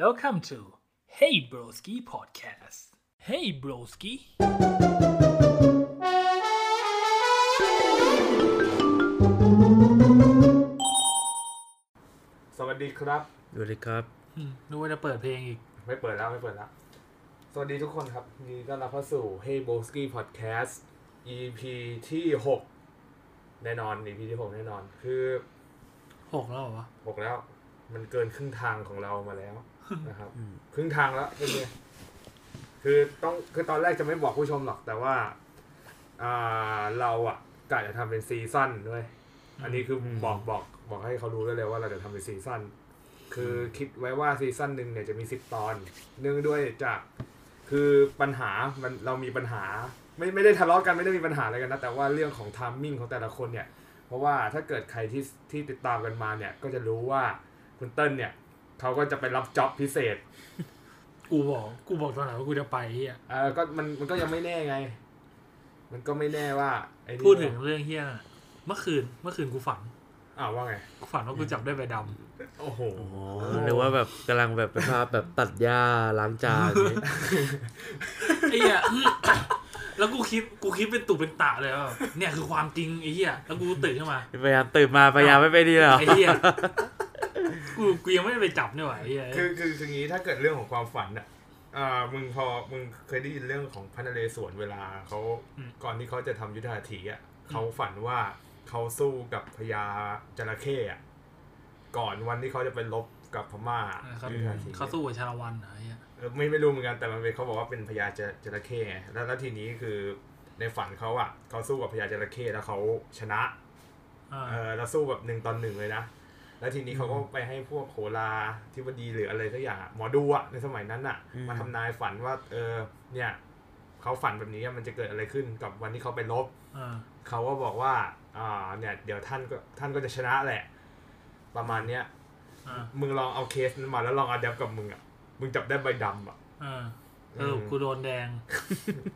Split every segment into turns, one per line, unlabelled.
Welcome to Hey Broski Podcast. Hey Broski.
สวัสดีครับ
สวัสดีครับ
อืมนึกว่าจะเปิดเพลงอีก
ไม่เปิดแล้วไม่เปิดแล้ว สวัสดีทุกคนครับยินดีต้อนรับเข้าสู่ Hey b o s k i Podcast EP ที่หกแน่นอน EP ที่หกแน่นอน คือ
หกแล้วเหรอวะ
หกแล้ว มันเกินครึ่งทางของเรามาแล้ว นะครับ
อืม
ครึ่งทางแล้วเป็นไงคือต้องคือตอนแรกจะไม่บอกผู้ชมหรอก แต่ว่าอ่าเราอะกะจะทำเป็นซีซั่นด้วย อันนี้คือบอกบอกบอกให้เขารู้ได้เลยว่าเราจะทำเป็นซีซั่นคือคิดไว้ว่าซีซั่นหนึ่งเนี่ยจะมีสิบตอน เนื่องด้วยจากคือปัญหามันเรามีปัญหา ไม่ไม่ได้ทะเลาะกันไม่ได้มีปัญหาอะไรกันนะแต่ว่าเรื่องของ timing ของแต่ละคนเนี่ย เพราะว่าถ้าเกิดใครที่ที่ติดตามกันมาเนี่ยก็จะรู้ว่าคุณเติ้ลเนี่ย เขาก็จะไปรับจ็อบพิเศษ
กูบอกกูบอกตอนไหนว่ากูจะไปเฮีย
เออก็มันมันก็ยังไม่แน่ไง มันก็ไม่แน่ว่าไอ้นี่
พูดถึงเรื่องเฮียน่ะเมื่อคืนเมื่อคืนกูฝัน
อ้าวว่าไง
กูฝันว่ากูจับได้ใบด
โอ้โห
อ๋อนึกว่าแบบกำลังแบบเป็นภาพแบบตัดหญ้าล้างจานอย่างงี้ำ
ไอ้เหี้ยแล้วกูคิดกูคิดเป็นตุเป็นตะเลยว่าเนี่ยคือความจริงไอ้เหี้ยแล้วกูตื่นขึ้นมา
พยายามตื่นมาพยายามไม่ไปดีหรอ
ไอ้เหี้ย กูกูยังไม่ได้ไปจับเนี่ยว่ะไอ้เหี้ย
คือคือคืองี้ถ้าเกิดเรื่องของความฝันอะอ่ามึงพอมึงเคยได้ยินเรื่องของพระนเรศวรเวลาเขาก่อนที่เขาจะทำยุทธาถีอะเขาฝันว่าเขาสู้กับพญาจระเข้อะก่อนวันที่เขาจะไปลบกับพม่า
เออเขา
ยุทธาถี
เขาสู้กับชาละวันเหรอไอ้เหี้ย
เออไม่ไม่รู้เหมือนกันแต่มันเป็นเขาบอกว่าเป็นพญาจจระเข้ไงแล้วแล้วทีนี้คือในฝันเขาอะเขาสู้กับพญาจระเข้แล้วเขาชนะ
อ่า
เออแล้วสู้แบบหนึ่งตอนหนึ่งเลยนะ แล้วทีนี้เขาก็ไปให้พวกโหราที่วดีหรืออะไรสักอย่างอะหมอดูอะในสมัยนั้นอะ
อืม
มาทำนายฝันว่า เออ เนี่ยเขาฝันแบบนี้อะมันจะเกิดอะไรขึ้นกับวันที่เขาไปลบ
อ่า
เขาก็บอกว่าอ่าเนี่ย เดี๋ยวท่านก็ท่านก็จะชนะแหละ ประมาณเนี้ย
อ่า
มึงลองเอาเคสนั้นมาแล้วลองอัดแอปกับมึงอะมึงจับได้ใบดำอะ
อ่าสรุปกูโดนแดง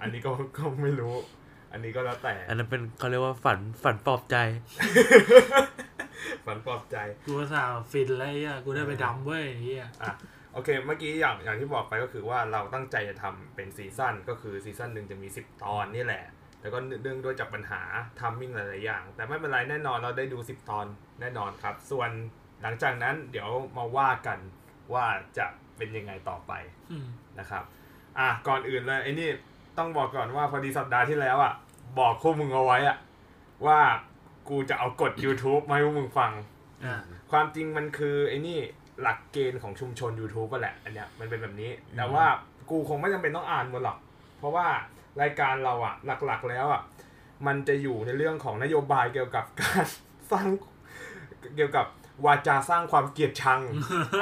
อันนี้ก็ก็ไม่รู้ อันนี้ก็แล้วแต่
อันนั้นเป็นเขาเรียกว่าฝันฝันปลอบใจ
ฝันปลอบใจ
กูภาษาห์ฟินแล้วไอ้เหี้ยกูได้ไปดำเว้ยไอ้เหี้ย
อะโอเค เมื่อกี้อย่างอย่างที่บอกไปก็คือว่าเราตั้งใจจะทำเป็นซีซั่นก็คือซีซั่นหนึ่งจะมี 10 ตอนนี่แหละ แล้วก็เนื่องด้วยจากปัญหาทัมมิ่งหลายๆอย่าง แต่ไม่เป็นไรแน่นอนเราได้ดู 10 ตอนแน่นอนครับ ส่วนหลังจากนั้นเดี๋ยวมาว่ากันว่าจะเป็นยังไงต่อไป
อืม
นะครับ อะก่อนอื่นเลยไอ้นี่ต้องบอกก่อนว่าพอดีสัปดาห์ที่แล้วอะบอกพวกมึงเอาไว้อะว่า กูจะเอากฎ YouTube มาให้พวกมึงฟัง
อ่า
ความจริงมันคือไอ้นี่หลักเกณฑ์ของชุมชน YouTube ก็แหละ อันเนี้ยมันเป็นแบบนี้ แต่ว่ากูคงไม่จำเป็นต้องอ่านหมดหรอก เพราะว่ารายการเราอะหลักๆแล้วอะมันจะอยู่ในเรื่องของนโยบายเกี่ยวกับการสร้างเกี่ยวกับวาจาสร้างความเกลียดชัง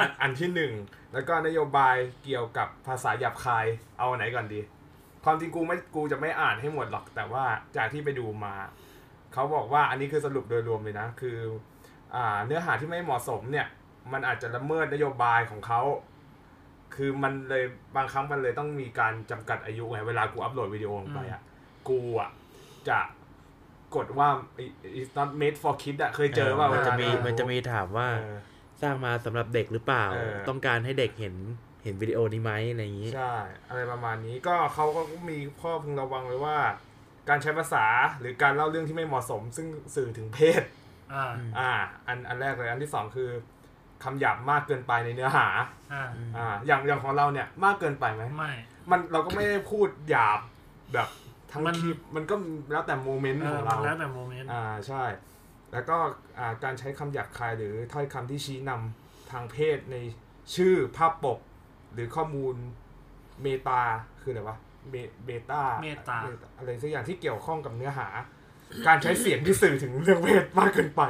อันอันที่หนึ่งแล้วก็นโยบายเกี่ยวกับภาษาหยาบคายเอาอันไหนก่อนดี ความจริงกูไม่กูจะไม่อ่านให้หมดหรอก แต่ว่าจากที่ไปดูมา เขาบอกว่าอันนี้คือสรุปโดยรวมเลยนะ คืออ่าเนื้อหาที่ไม่เหมาะสมเนี่ย มันอาจจะละเมิดนโยบายของเขา คือมันเลยบางครั้งมันเลยต้องมีการจำกัดอายุไงเวลากูอัพโหลดวิดีโอลงไปอะ กูอะจะกดว่า it's not made for kids อะ เคยเจอว่า
มันจะมี
เวลา
มันจะมีถามว่า
เออ
สร้างมาสำหรับเด็กหรือเปล่า
เออ
ต้องการให้เด็กเห็นเห็นวิดีโอนี้ไหมอะไรอย่างนี้
ใช่ อะไรประมาณนี้ก็เขาก็มีข้อพึงระวังไว้ว่า การใช้ภาษาหรือการเล่าเรื่องที่ไม่เหมาะสม ซึ่งสื่อถึงเพศ
อ่า
อ่า อันอันแรกเลยอันที่สองคือคำหยาบมากเกินไปในเนื้อหา
อ่า
อ่าอย่างอย่างของเราเนี่ยมากเกินไปไหม
ไม่
มันเราก็ไม่ได้พูดหยาบแบบทั้ง
มัน
คลิปมันก็แล้วแต่โมเมนต์
เอ
ข
อ
อง
มั
เรา
นแล้วแต่โมเมนต์
อ่าใช่ แล้วก็อ่าการใช้คำหยาบคายหรือถ้อยคำที่ชี้นำทางเพศในชื่อภาพปก หรือข้อมูลเมตาคืออะไรวะ เมเบต้า
เมตา
อะไรสักอย่างที่เกี่ยวข้องกับเนื้อหา การใช้เสียงที่สื่อถึงเรื่องเพศมากเกินไป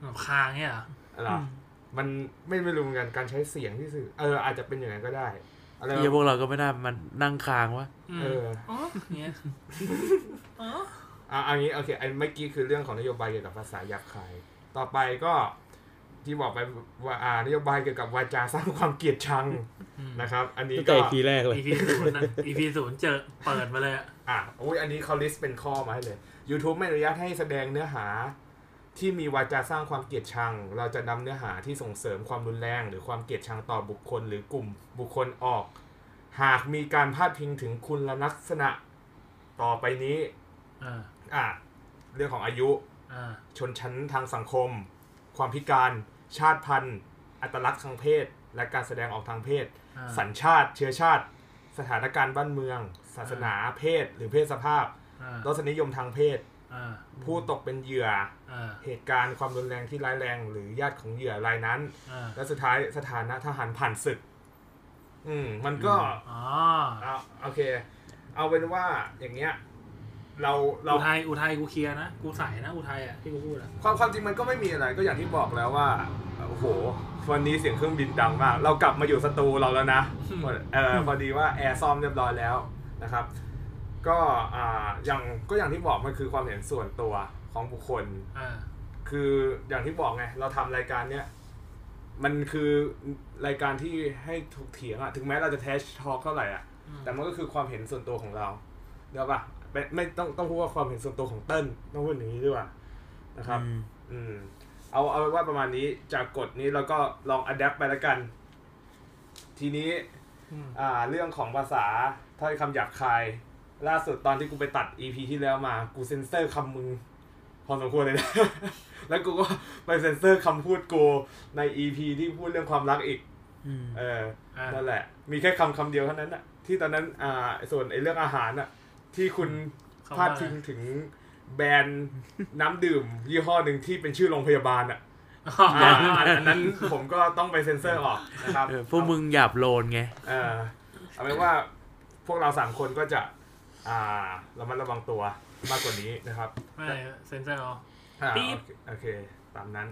แบบคางเนี่ยเหรอ
อะไรวะมันไม่ไม่รู้เหมือนกันการใช้เสียงที่สื่อ เออ อาจจะเป็นอย่างนั้นก็ได้อะไร
ที่พ
วะ
วกเราก็ไม่ได้มันนั่งค้างวะ
ม
เออ
อ๋อเนี่ยอ๋อ
อะอันนี้โอเคอันเมื่อกี้คือเรื่องของนโยบายเกี่ยวกับภาษาหยาบคาย ต่อไปก็ ที่บอกไปว่าอ่านโยบายเกี่ยวกับวาจาสร้างความเกลียดชัง
อืม
นะครับ อันนี้
ตั้ง
ก็
แต่ EP แรกเลย
EP ศูนย์นะ EP ศูนย์เจอเปิดมาเลยอะ
อะอุ้ยอันนี้เขาลิสต์เป็นข้อมาให้เลย YouTube ไม่อนุญาตให้แสดงเนื้อหาที่มีวาจาสร้างความเกลียดชัง เราจะนำเนื้อหาที่ส่งเสริมความรุนแรง หรือความเกลียดชังต่อบุคคล หรือกลุ่มบุคคลออก หากมีการพาดพิงถึงคุณลักษณะต่อไปนี้
อ่า
อะเรื่องของอายุ
อ่า
ชนชั้นทางสังคม ความพิการ ชาติพันธุ์ อัตลักษณ์ทางเพศ และการแสดงออกทางเพศ
อ่า
สัญชาติ เชื้อชาติ สถานการณ์บ้านเมือง ศาสนาเพศ หรือเพศสภาพ
อ่าร
สนิยมทางเพศ
อ่า
ผู้ตกเป็นเหยื่อ
อ่า
เหตุการณ์ความรุนแรงที่ร้ายแรง หรือญาติของเหยื่อรายนั้น
อ่า
และสุดท้ายสถานะทหารผ่านศึก อืมมันก็
อ๋อ
เอาโอเค เอาเป็นว่าอย่างเงี้ย เราเรา
อุทัยอุทัยกูเคลียร์นะกูใส่นะอุทัยอะที่กูพูดอะ
ความความจริงมันก็ไม่มีอะไรก็อย่างที่บอกแล้วว่าโอ้โหวันนี้เสียงเครื่องบินดังมาก เรากลับมาอยู่สตูเราแล้วนะเออพอดีว่าแอร์ซ่อมเรียบร้อยแล้วนะครับ ก็อ่าอย่างก็อย่างที่บอกมันคือความเห็นส่วนตัวของบุคคล
อ่า
คืออย่างที่บอกไงเราทำรายการเนี้ยมันคือรายการที่ให้ถกเถียงอะถึงแม้เราจะแทชทอ k เท่าไหร่อะ
อืม
แต่มันก็คือความเห็นส่วนตัวของเราเดี๋ยวปะ ไม่ไม่ต้องต้องพูดว่าความเห็นส่วนตัวของเติ้ลต้องพูดอย่างนี้ด้วยนะครับ
อืม
อืมเอาเอาเป็นว่าประมาณนี้จากกฎนี้เราก็ลอง adapt ไปแล้วกัน ทีนี้
อืม
อ่า เรื่องของภาษาถ้อยคำหยาบคาย ล่าสุดตอนที่กูไปตัด EP ที่แล้วมา กูเซ็นเซอร์คำมึงพอสมควรเลยนะ แล้วกูก็ไปเซ็นเซอร์คำพูดกูใน EP ที่พูดเรื่องความรักอีก
อืม
เออ
อ่า
นั่นแหละ มีแค่คำคำเดียวเท่านั้นอะที่ตอนนั้น อ่า ส่วนไอ้เรื่องอาหารอะ ที่คุณ
เขา
ว่า
พา
ดพิงถึงแบรนด์น้ำดื่ม ยี่ห้อหนึ่งที่เป็นชื่อโรงพยาบาลอะ
อ๋อ
อ่าอันนั้นผมก็ต้องไปเซ็นเซอร์ออกนะครับ
เออพวกมึงหยาบโลนไง
เออเอาเป็นว่าพวกเราสามคนก็จะอ่าระมัดระวังตัวมากกว่านี้นะครับ
ไม่เซนเซอร์เหรอ
อ่า
ปี๊บ
โอเคโอเค ตามนั้น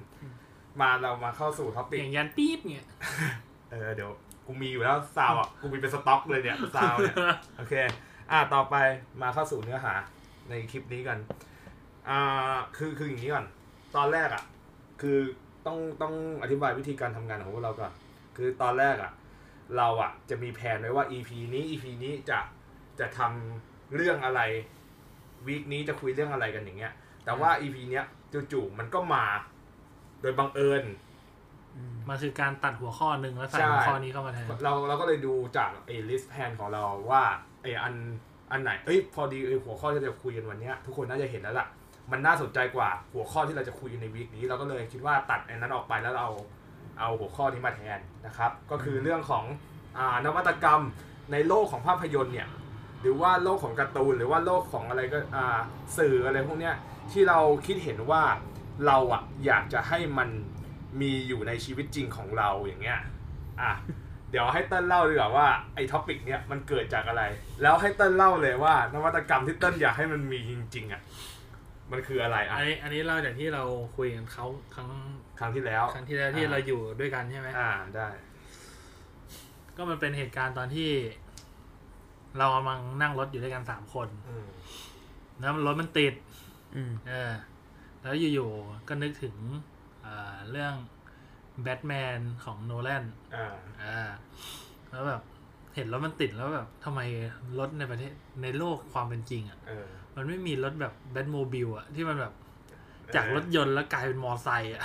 มาเรามาเข้าสู่ topic อ
ย่างยันปี๊บเนี่ย
เออเดี๋ยวกูมีอยู่แล้วซาวอะกูมีเป็นสต็อกเลยเนี่ยซาวเนี่ยโอเค อ่าต่อไปมาเข้าสู่เนื้อหาในคลิปนี้กันอ่าคือคืออย่างนี้ก่อน ตอนแรกอะ คือต้องต้องอธิบายวิธีการทำงานของพวกเราก่อน คือตอนแรกอะ เราอะจะมีแผนไว้ว่า EP นี้ EP นี้จะจะทำเรื่องอะไรวีคนี้จะคุยเรื่องอะไรกันอย่างเงี้ย แต่ว่า EP เนี้ยจู่ๆมันก็มา โดยบังเอิญ
มันคือการตัดหัวข้อหนึ่งแล้วใส่
ใช่
หัวข้อนี้เข้ามาแทน
เราเราก็เลยดูจากไอ้ลิสต์แพนของเราว่าไอ้อันอันไหนเอ้ยพอดีไอ้หัวข้อที่เราจะคุยกันวันเนี้ยทุกคนน่าจะเห็นแล้วล่ะ มันน่าสนใจกว่าหัวข้อที่เราจะคุยกันในวีคนี้ เราก็เลยคิดว่าตัดไอ้นั้นออกไปแล้วเราเอาหัวข้อนี้มาแทนนะครับ ก็คือเรื่องของอ่านวัตกรรมในโลกของภาพยนตร์เนี่ยหรือว่าโลกของการ์ตูนหรือว่าโลกของอะไรก็อ่าสื่ออะไรพวกเนี้ยที่เราคิดเห็นว่าเราอะอยากจะให้มันมีอยู่ในชีวิตจริงของเราอย่างเงี้ยอะเดี๋ยวให้เติ้ลเล่าดีกว่าว่าไอ้ topic เนี้ยมันเกิดจากอะไร แล้วให้เติ้ลเล่าเลยว่านวัตกรรมที่เติ้ลอยากให้มันมีจริงๆอะมันคืออะไรอะ
อันนี้อันนี้เราจากที่เราคุยกันเขาครั้ง
ครั้งที่แล้ว
ครั้งที่แล้วที่
อ่า
เราอยู่ด้วยกันใช่ไหม
อ่าได้
ก็มันเป็นเหตุการณ์ตอนที่ เรากำลังนั่งรถอยู่ด้วยกันสามคน
อืม
แล้วรถมันติด
อืม
เออ แล้วอยู่ๆก็นึกถึงอ่าเรื่อง แบทแมนของโนแลน
อ่า
อ่าแล้วแบบเห็นรถมันติดแล้วแบบทำไมรถในประเทศในโลกความเป็นจริง อะ
เออ
มันไม่มีรถแบบแบทโมบิลอะที่มันแบบจากรถยนต์แล้วกลายเป็นมอไซค์อะ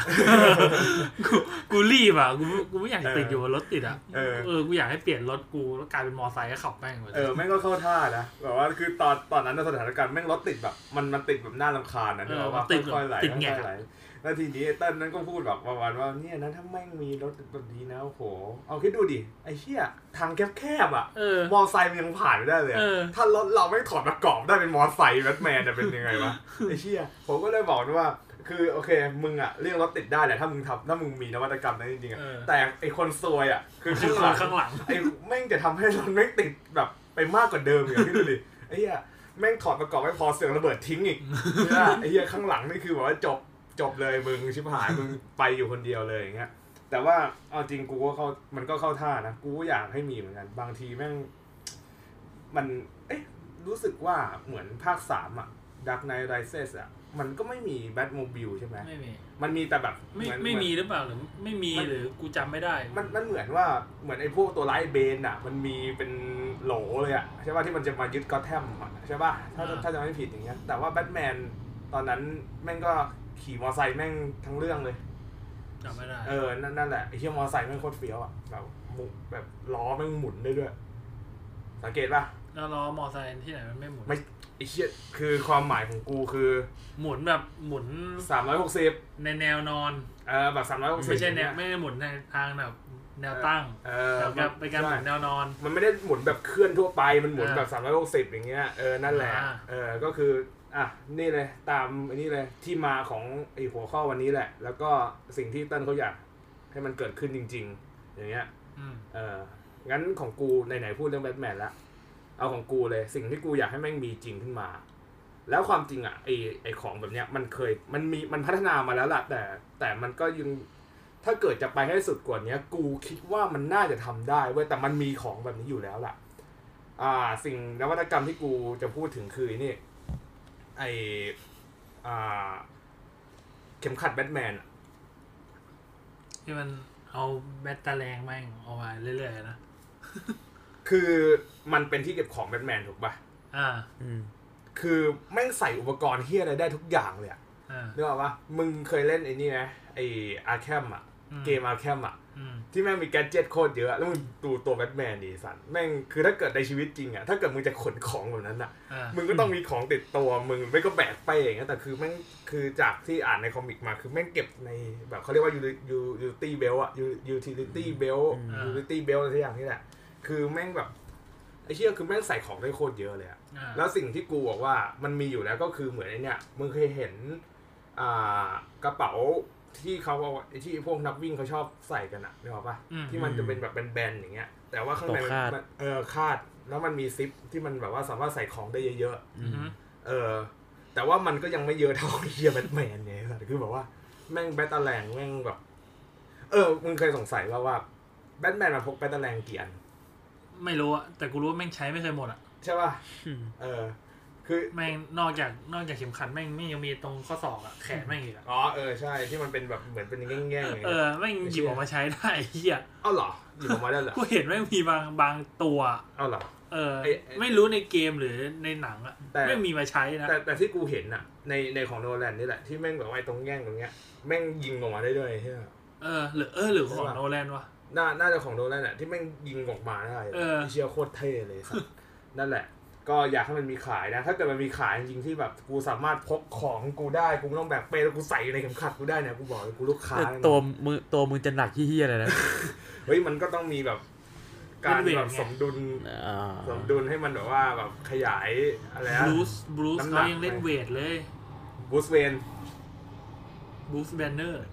กูกูรีบอะ กูกูไม่อยากติดอยู่บนรถติดอะ
เออ
เออกูอยากให้เปลี่ยนรถกูแล้วกลายเป็นมอไซค์แล้วขับแม่งไป
เออ แม่งก็เข้าท่านะ แบบว่าคือตอนตอนนั้นในสถานการณ์แม่งรถติดแบบ มันมันติดแบบน่ารำคาญนะ
เอ
เน
อ
อะ
มั
ว่าน
ติด
ค่อยๆไหล
ติดแง ก
ค่อยๆไหล
อะ
แล้วทีนี้เติ้ลนั้นก็พูดแบบประมาณว่าเนี่ยนะถ้าแม่งมีรถแบบนี้นะโอ้โหเอาคิดดูดิไอ้เชี่ยทางแคบๆอะ
เออ
มอไซค์มันยังผ่านไม่ได้เลยอะ
เออ
ถ้ารถเราไม่ถอดประกอบได้เป็นมอไซค์แบทแมนจะเป็นยังไงวะไอ้เชี่ยผมก็เลยบอกด้วยว่าคือโอเคมึงอะเรื่องรถติดได้แหละถ้ามึงทำถ้ามึงมีนวัตกรรมนั้นจริงๆอะ
เออ
แต่ไอคนซวยอะคือ
คื
ข้า
องค
หลัง
นข้างหลัง
ไอ้แม่งจะทำให้รถแม่งติดแบบไปมากกว่าเดิมอย่างที่ดูดิไอ้เหี้ยแม่งถอดประกอบไม่พอเสือกระเบิดทิ้งอีกเนี่ยไอ้เหี้ยข้างหลังนี่คือแบบว่าจบ จบเลยมึงชิบหายมึงไปอยู่คนเดียวเลยอย่างเงี้ยแต่ว่าเอาจริงกูก็เข้ามันก็เข้าท่านะกูก็อยากให้มีเหมือนกัน บางทีแม่ง มัน เอ๊ะรู้สึกว่าเหมือนภาคสามอะ Dark Knight Rises อะมันก็ไม่มีแบทโมบิลใช่ไหม
ไม่มี
มันมีแต่แบบ
ไม่
เหอน
ไม่มีหรือเปล่าหรือไม่มี
มัน
หรือกูจำไม่ได้
มันมันเหมือนว่าเหมือนไอ้พวกตัวร้ายเบนอะมันมีเป็นโหลเลยอะใช่ป่ะที่มันจะมายึดก็อตแทมอะใช่ป่ะถ้า
อ่า
ถ้าจะไม่ผิดอย่างเงี้ยแต่ว่าแบทแมนตอนนั้นแม่งก็ ขี่มอเตอร์ไซค์แม่งทั้งเรื่องเลย
จำไม่ได้
เออนั่นนั่นแหละไอ้เชี่ยมอเตอร์ไซค์แม่งโคตรเฟี้ยวอะแบบหมุนแบบล้อแม่งหมุนได้ด้วยสังเกตป่ะ
แล้วล้อมอไซค์ที่ไหนมันไม่หมุน
ไม่ไอ้เชี่ยคือความหมายของกูคือ
หมุนแบบหมุน
สามร้อยหกสิบ
ในแนวนอน
เออแบบสามร้อยหกสิบ
ไม่ใช่แนวไม่ได้หมุนในทางแบบแนวตั้ง
เออ
แต่กับเป็นการหมุนแนวนอน
มันไม่ได้หมุนแบบเคลื่อนทั่วไปมันหมุน
อ่า
แบบสามร้อยหกสิบอย่างเงี้ยเออนั่นแหละ
อ่า
เออก็คือ อะนี่เลยตามอันนี้เลยที่มาของไอ้หัวข้อวันนี้แหละ แล้วก็สิ่งที่เต้นเขาอยากให้มันเกิดขึ้นจริง ๆ อย่างเงี้ย
อืม
เอองั้นของกูไหนๆพูดเรื่องแบทแมนละเอาของกูเลย สิ่งที่กูอยากให้แม่งมีจริงขึ้นมา แล้วความจริงอะไอไอของแบบเนี้ยมันเคยมันมีมันพัฒนามาแล้วล่ะแต่ แต่มันก็ยังถ้าเกิดจะไปให้สุดกว่านี้กูคิดว่ามันน่าจะทำได้เว้ยแต่มันมีของแบบนี้อยู่แล้วล่ะ อ่า สิ่งนวัตกรรมที่กูจะพูดถึงคือไอ้นี่ ไออ่า เข็มขัดแบทแมนอะ
ที่มันเอาแบตเตอแรงแม่งเอามาเรื่อยๆนะ
คือมันเป็นที่เก็บของแบทแมนถูกปะ
อ่า
อืม
คือแม่งใส่อุปกรณ์เฮียอะไรได้ทุกอย่างเลยอะ
อ่า
นึกออกปะมึงเคยเล่นไอ้นี่ไหมไอ้ Arkham อะ
อืม
เกม Arkham อะ
อืม
ที่แม่งมี gadget โคตรเยอะแล้วมึงดูตัวแบทแมนดีสันแม่งคือถ้าเกิดในชีวิตจริงอะถ้าเกิดมึงจะขนของแบบนั้นอะ
อ่า
มึงก็ต้องมีของติดตัวมึงไม่ก็แบกไปอย่างเงี้ยแต่คือแม่งคือจากที่อ่านใน comic มาคือแม่งเก็บในแบบเขาเรียกว่ายูยู utility belt อะ utility belt
อืม
utility belt อะไรสักอย่างนี่แหละคือแม่งแบบไอ้เชี่ยคือแม่งใส่ของได้โคตรเยอะเลยอะ
อ่า
แล้วสิ่งที่กูบอกว่ามันมีอยู่แล้วก็คือเหมือนไอ้เนี่ยมึงเคยเห็นอ่ากระเป๋า ที่เขาเอาไอ้ที่พวกนักวิ่งเขาชอบใส่กันอะนึกออกปะ
อืม
ที่มันจะเป็นแบบแบนๆอย่างเงี้ย แต่ว่าข้างใน
ตัวคาด
มันเออคาดแล้วมันมีซิปที่มันแบบว่าสามารถใส่ของได้เยอะ
อืม
ๆเออ แต่ว่ามันก็ยังไม่เยอะเท่าเฮียแบทแมนเนี่ยสัตว์คือแบบว่าแม่งแบตเตอร์แรงแม่งแบบ เออมึงเคยสงสัยว่าว่าแบทแมนมาพกแบตเตอร์แรงกี่อัน
ไม่รู้อะแต่กูรู้ว่าแม่งใช้ไม่เคยหมดอะ
ใช่ป่ะ
อืม
เออ คือ
แม่งนอกจากนอกจากเข็มขัดแม่งไม่ยังมีตรงข้อศอกอะแขนแม่งอีกอะ
อ๋อเออใช่ที่มันเป็นแบบเหมือนเป็นแง่งๆอย่าง
เอ
เงี้ย
อแม่งหยิบออกมาใช้ได้เฮีย
เอ้าเหรอหยิบออกมาได้เหรอ
กูเห็นแม่งมีบางบางตัว
เอ้าเหรอ
เออ
ไอ้ไอ้
ไม่รู้ในเกมหรือในหนังอะ
แต่
ไม่มีมาใช้นะ
แต่แต่ที่กูเห็นอะในในของโนแลนนี่แหละที่แม่งแบบว่าไอ้ตรงแง่งตรงเนี้ยแม่งยิงออกมาได้ด้วยใช่ไหม
เออหรือเออหรือของ
ใช่ปะ
โนแลนวะ
น่าน่าจะของโนแลนอะที่แม่งยิงออกมาได้
เออ
ไเชียโคตรเท่เลยสัสนั่นแหละ ก็อยากให้มันมีขายนะ ถ้าเกิดมันมีขายจริงๆที่แบบกูสามารถพกของกูได้ กูไม่ต้องแบกเป้แล้วกูใส่ในเข็มขัดกูได้เนี่ยกูบอกเลยกูลูกค้า
แต่
แน่นอน
ตัวมือตัวมึงจะหนักเฮี้ยๆเลยนะ
เฮ้ยมันก็ต้องมีแบบการแบบสมดุล
อ่า
สมดุลให้มันแบบว่าแบบขยายอะไร
บ
นะ
รูซบรูซ
น้ำหนั
เขา
ก
ยังเล่นเวทเลย
บูสเวน
บรูซแบนเนอร์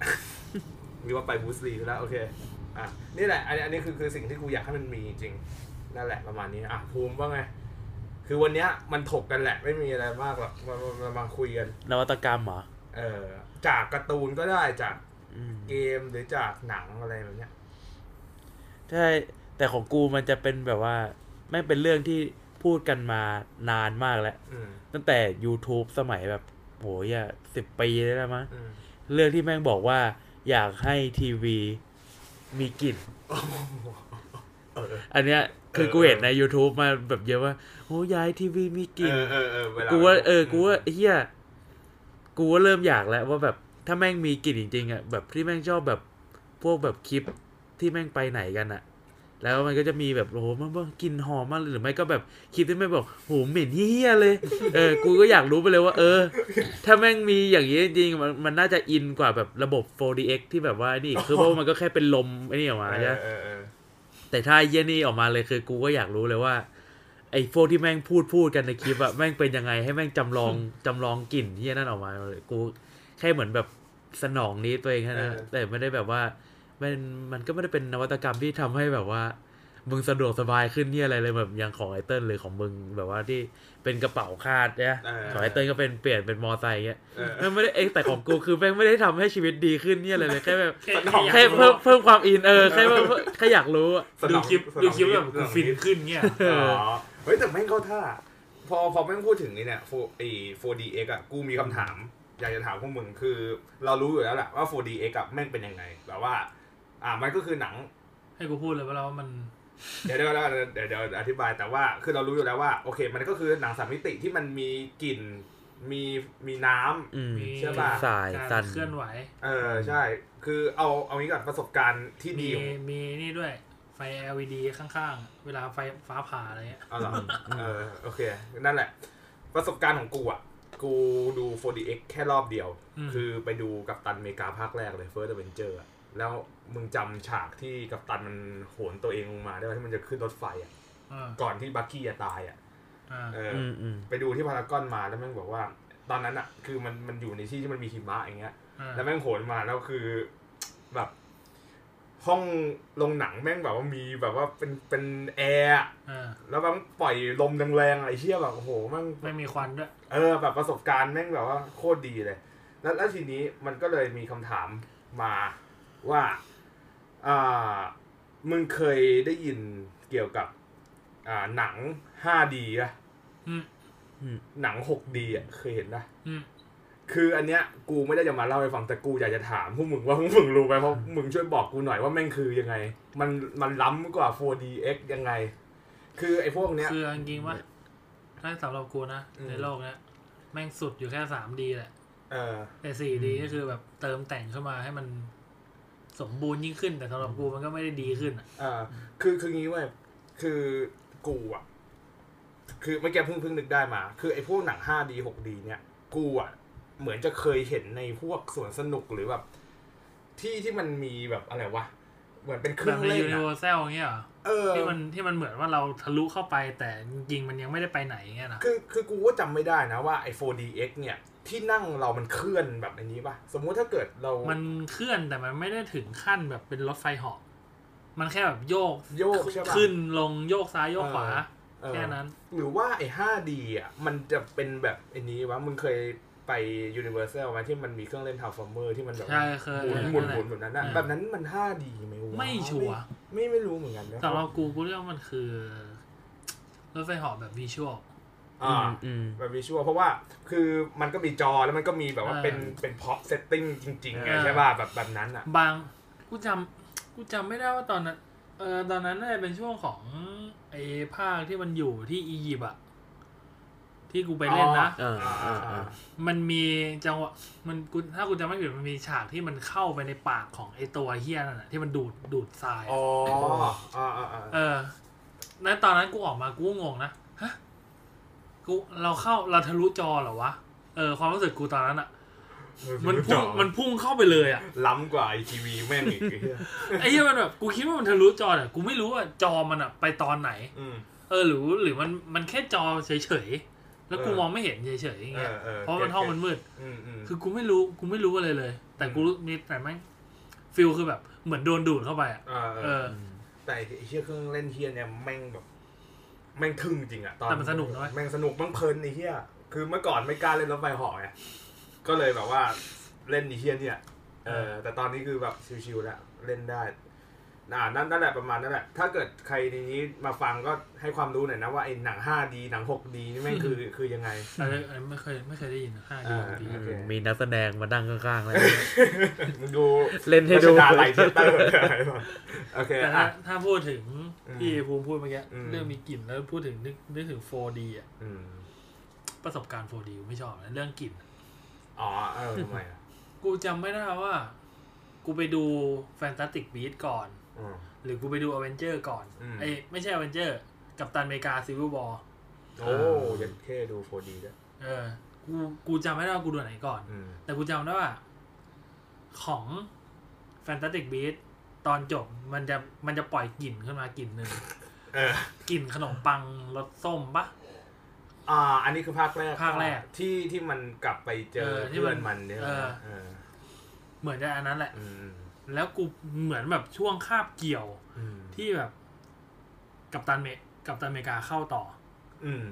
มีว่าไปบูสลีแล้วโอเคอะนี่แหละอันนี้อันนี้คือคือสิ่งที่กูอยากให้มันมีจริงนั่นแหละประมาณนี้อะภูมิว่าไง คือวันเนี้ยมันถกกันแหละ ไม่มีอะไรมากหรอกมามามามาคุยกัน
นวัตกรรมเหรอ
เออจากการ์ตูนก็ได้จาก
อืม
เกมหรือจากหนังอะไรแบบเนี้ย
ใช่แต่ของกูมันจะเป็นแบบว่าแม่งเป็นเรื่องที่พูดกันมานานมากแล้ว
อืม
ตั้งแต่ YouTube สมัยแบบโหยสิบปีได้แล้วมั้ง
อืม
เรื่องที่แม่งบอกว่าอยากให้ทีวีมีกลิ่น
เออ
อันเนี้ย คือ
เออ
กูเห็นใน YouTube มาแบบเยอะว่าโอ้ยายทีวีมีกลิ่น
เออเออเออเวลา
กูว่าเออกูว่าเฮียกูว่าเริ่มอยากแล้วว่าแบบถ้าแม่งมีกลิ่นจริงๆอะแบบที่แม่งชอบแบบพวกแบบคลิปที่แม่งไปไหนกันอะ แล้วมันก็จะมีแบบโอ้โหมันว่ากลิ่นหอมมากเลยหรือไม่ก็แบบคลิปที่แม่งบอกโหเหม็นเฮี้ยเลยเออกูก็อยากรู้ไปเลยว่า เออ ถ้าแม่งมีอย่างนี้จริงๆมันมันน่าจะอินกว่าแบบระบบ 4DX ที่แบบว่านี่คือเพราะว่ามันก็แค่เป็นลมไอ้นี่ออกมา
เอ
ใช่ แต่ถ้าไอ้เยี่ยนี่ออกมาเลยคือกูก็อยากรู้เลยว่า ไอ้พวกที่แม่งพูดพูดกันในคลิปอะแม่งเป็นยังไงให้แม่งจำลองจำลองกลิ่นที่นั่นออกมาเลยกูแค่เหมือนแบบสนองนี้ตัวเองแค่นั้นแต่ไม่ได้แบบว่ามันมันก็ไม่ได้เป็นนวัตกรรมที่ทำให้แบบว่า มึงสะดวกสบายขึ้นที่อะไรเลยแบบอย่างของไอเติ้ลหรือของมึงแบบว่าที่เป็นกระเป๋าคาดเนี่ย
เออ
ของไอเติ้ลก็เป็นเปลี่ยนเป็นมอไซค์เงี้ย
เออ
แม่งไม่ได้เองแต่ของกูคือแม่งไม่ได้ทำให้ชีวิตดีขึ้นเนี่ยอะไรเลยแค่แบบ
แค่
สนอง
แค่
อยาก
เพิ่
รู้
มเพิ่มความอินเออแค่เพิ่มแค่อยากรู้อะ
สน
ดู
อง
คลิป
สนอง
ดูคลิปแบบ
ส
กู
นอง
ฟินขึ้นเงี้ย
เออ
อ๋อเฮ้ยแต่แม่งเข้าท่า พอพอแม่งพูดถึงนี่เนี่ยโฟไอ 4DX อะกูมีคำถาม อยากจะถามพวกมึงคือ เรารู้อยู่แล้วแหละว่า 4DX อะแม่งเป็นยังไงแบบว่า อ่ามันก็คือหนัง
ให้กูพูดเลยว่าเราว่ามัน
เดี๋ยวเดี๋ยวเดี๋ยวเดี๋ยวเดี๋ยวอธิบายแต่ว่าคือเรารู้อยู่แล้วว่าโอเค มันก็คือหนังสามมิติที่มันมีกลิ่นมีมีน้ำ
อืม
มี
เชื่อป่ะ
สาย
การ
สัน
เคลื่อนไหว
เออใช่ คือเอาเอางี้ก่อนประสบการณ์ที่
มี
ดีของ
มีนี่ด้วยไฟ LED ข้างๆ เวลาไฟฟ้าผ่าอะไรเงี้ย
เอาเหรอเออโอเค นั่นแหละ ประสบการณ์ของกูอะ กูดู 4DX แค่รอบเดียว
ม
คือไปดูกัปตันอเมริกาภาคแรกเลย First Avenger อะแล้ว มึงจำฉากที่กัปตันมันโหนตัวเองลงมาได้ไหมที่มันจะขึ้นรถไฟอะ
อ่า
ก่อนที่บักกี้จะตายอะ
อ่า
เอออ
อืมอืม
ไปดูที่พารากอนมาแล้วแม่งบอกว่า ตอนนั้นอะ คือมันมันอยู่ในที่ที่มันมีหิมะอย่างเงี้ย
อ่า
แล้วแม่งโหนมาแล้วคือแบบห้องลงหนังแม่งแบบว่ามีแบบว่าเป็นเป็นแอร์อะ
อ่า
แล้วแม่งปล่อยลมแรงๆอะไอ้เชี่ยแบบโอ้โหแม่ง
ไม่มีควันด้วย
เออ แบบประสบการณ์แม่งแบบว่าโคตรดีเลย แล้วแล้วทีนี้มันก็เลยมีคำถามมาว่า อ่ามึงเคยได้ยินเกี่ยวกับ อ่าหนัง 5D อะ
อืม
หนัง 6D อะเคยเห็นปะ
อืม
คืออันเนี้ยกูไม่ได้จะมาเล่าให้ฟังแต่กูอยากจะถามพวกมึงว่าพวกมึงรู้ไหมเพราะมึงช่วยบอกกูหน่อยว่าแม่งคือยังไง มันมันล้ำกว่า 4DX ยังไง คือไอ้พวกเนี้ย
คือจริงๆว่าถ้าสำหรับกูนะ
อืม
ในโลกเนี้ยแม่งสุดอยู่แค่สามดีแหละ
เออ
แต่สี่ดีก็คือแบบเติมแต่งเข้ามาให้มัน สมบูรณ์ยิ่งขึ้นแต่สำหรับกูมันก็ไม่ได้ดีขึ้นอะ
อ่าคือคืองี้เว้ยคือกูอะ คือเมื่อกี้เพิ่งเพิ่งนึกได้มา คือไอ้พวกหนัง 5D 6D เนี่ยกูอะเหมือนจะเคยเห็นในพวกสวนสนุกหรือแบบ ที่ที่มันมีแบบอะไรวะเหมือนเป็นเค
แบ
รื่อบง
ใน
เล่น
ยูนิ
อะ
เวอร์แซลเงี้ยเหรอ
เออ
ที่มันที่มันเหมือนว่าเราทะลุเข้าไปแต่จริงๆมันยังไม่ได้ไปไหนเงี้ยนะ
คือคือกูก็จำไม่ได้นะว่าไอ้ 4DX เนี่ย ที่นั่งเรามันเคลื่อนแบบอันนี้ป่ะสมมุติถ้าเกิดเรา
มันเคลื่อนแต่มันไม่ได้ถึงขั้นแบบเป็นรถไฟเหาะมันแค่แบบโยก
โยกใช่ป่ะ
ขึ้นลงโยกซ้ายโยกขวา
เออ
แค่นั้น
หรือว่าไอ้ 5D อะมันจะเป็นแบบไอ้นี้วะมึงเคยไป Universal ไหมที่มันมีเครื่องเล่น Transformer ที่มันแบบ
ใช่เคย
หมุนหมุนหมุนแบบนั้นนะ
อืม
แบบนั้นมัน 5D ไหมวะ
ไม่ชัวร์
ไม่ไม่รู้เหมือนกันนะ
สำหรับกูกูเรียกว่ามันคือรถไฟเหาะแบบ visual
อ่า
อืม
แบบ visual เพราะว่าคือมันก็มีจอแล้วมันก็มีแบบว่า
เออ
เป็นเป็น prop setting จริงๆ
เอ
อะ
อ
ใช่ป่ะแบบแบบนั้นอะ
บางกูจำกูจำไม่ได้ว่าตอนนั้นเออตอนนั้นน่าจะเป็นช่วงของไอ้ภาคที่มันอยู่ที่อียิปต์อะที่กูไปเล่นนะ
อ่าอ่าอ่า
มันมีจังหวะมันกูถ้ากูจำไม่ผิดมันมีฉากที่มันเข้าไปในปากของไอ้ตัวเฮี้ยนั่นอะที่มันดูดดูดทราย
อ๋ออ่าอ่าอ่า
เออแล้วตอนนั้นกูออกมากูก็งงนะฮะ กูเราเข้าเราทะลุจอเหรอวะเออความรู้สึกกูตอนนั้นอะมันพุ่งมันพุ่งเข้าไปเลยอะ
ล้ำกว่าไอทีวีแม่งอีกไอ้เหี้ย
ไอ้เหี้ยมันแบบกูคิดว่ามันทะลุจอแต่กูไม่รู้ว่าจอมันอะไปตอนไหน
อืม
เออหรือหรือมันมันแค่จอเฉยๆแล้วกู
เออ
มองไม่เห็นเฉยๆอย่างเงี้ย
เออเออ
เพราะมันห้องมันมืด
อืมอืม
คือกูไม่รู้กูไม่รู้อะไรเลย แต่กูรู้มีแต่แม่งฟิลคือแบบเหมือนโดนดูดเข้าไปอะ
อ่าเอ
เอ
อ
อ
แต่ไอ้เชี่ยเครื่องเล่นเฮียเนี่ยแม่งแบบ แม่งทึ่งจริงอะตอน
แต่มันสนุกนะเว้ย
แม่งสนุกแม่งเพลินไอ้เฮียคือเมื่อก่อนไม่กล้าเล่นรถไฟเหาะไงก็เลยแบบว่าเล่นไอ้เฮียเนี่ยเออแต่ตอนนี้คือแบบชิวๆแล้วเล่นได้ อ่านั่นนั่นแหละประมาณนั่นแหละ ถ้าเกิดใครในนี้มาฟังก็ให้ความรู้หน่อยนะว่าไอ้หนัง 5D หนัง 6D นี่แม่งคือคือยังไง
แต่เออไม่เคยไม่เคยได้ยินห้าดี
อ่า
ดี
โอเค
มีนักแสดงมาดังข้างๆเลย
มึงดู
เล่นให้ดู
รัชดาลัยเธียเตอร์โอเค
แต่ถ้า
อะ
ถ้าพูดถึง
อืม
ที่ภูมิพูดเมื่อกี้
อืม
เรื่องมีกลิ่นแล้วพูดถึงนึกนึกถึง 4D อะ
อืม
ประสบการณ์ 4D กูไม่ชอบนะเรื่องกลิ่น
อ๋อเออทำไมอะ
กูจำไม่ได้ว่า กูไปดู Fantastic Beasts ก่อน
อืม
หรือกูไปดู Avenger ก่อน
อืม
เอ้ยไม่ใช่ Avenger กับตันอเมริกา Civil War
โอ้ยันแค่ดู 4D ด้วย
เออ กูกูจำไม่ได้ว่ากูดูอันไหนก่อน
อืม
แต่กูจำได้ว่า ของ Fantastic Beasts ตอนจบมันจะมันจะปล่อยกลิ่นขึ้นมากลิ่นหนึ่ง
เออก
ลิ่นขนมปังรสส้มปะ
อ่า อันนี้คือภาคแรก
ภาคแรก
ที่ที่มันกลับไปเจอ
เออที่
เพื่
มั
อนนมันเนี่ย
เออ
เออ
เหมือนจะอันนั้นแหละ
อืม
แล้วกูเหมือนแบบช่วงคาบเกี่ยว
อืม
ที่แบบ กับตันเมกับตันอเมริกาเข้าต่อ
อืม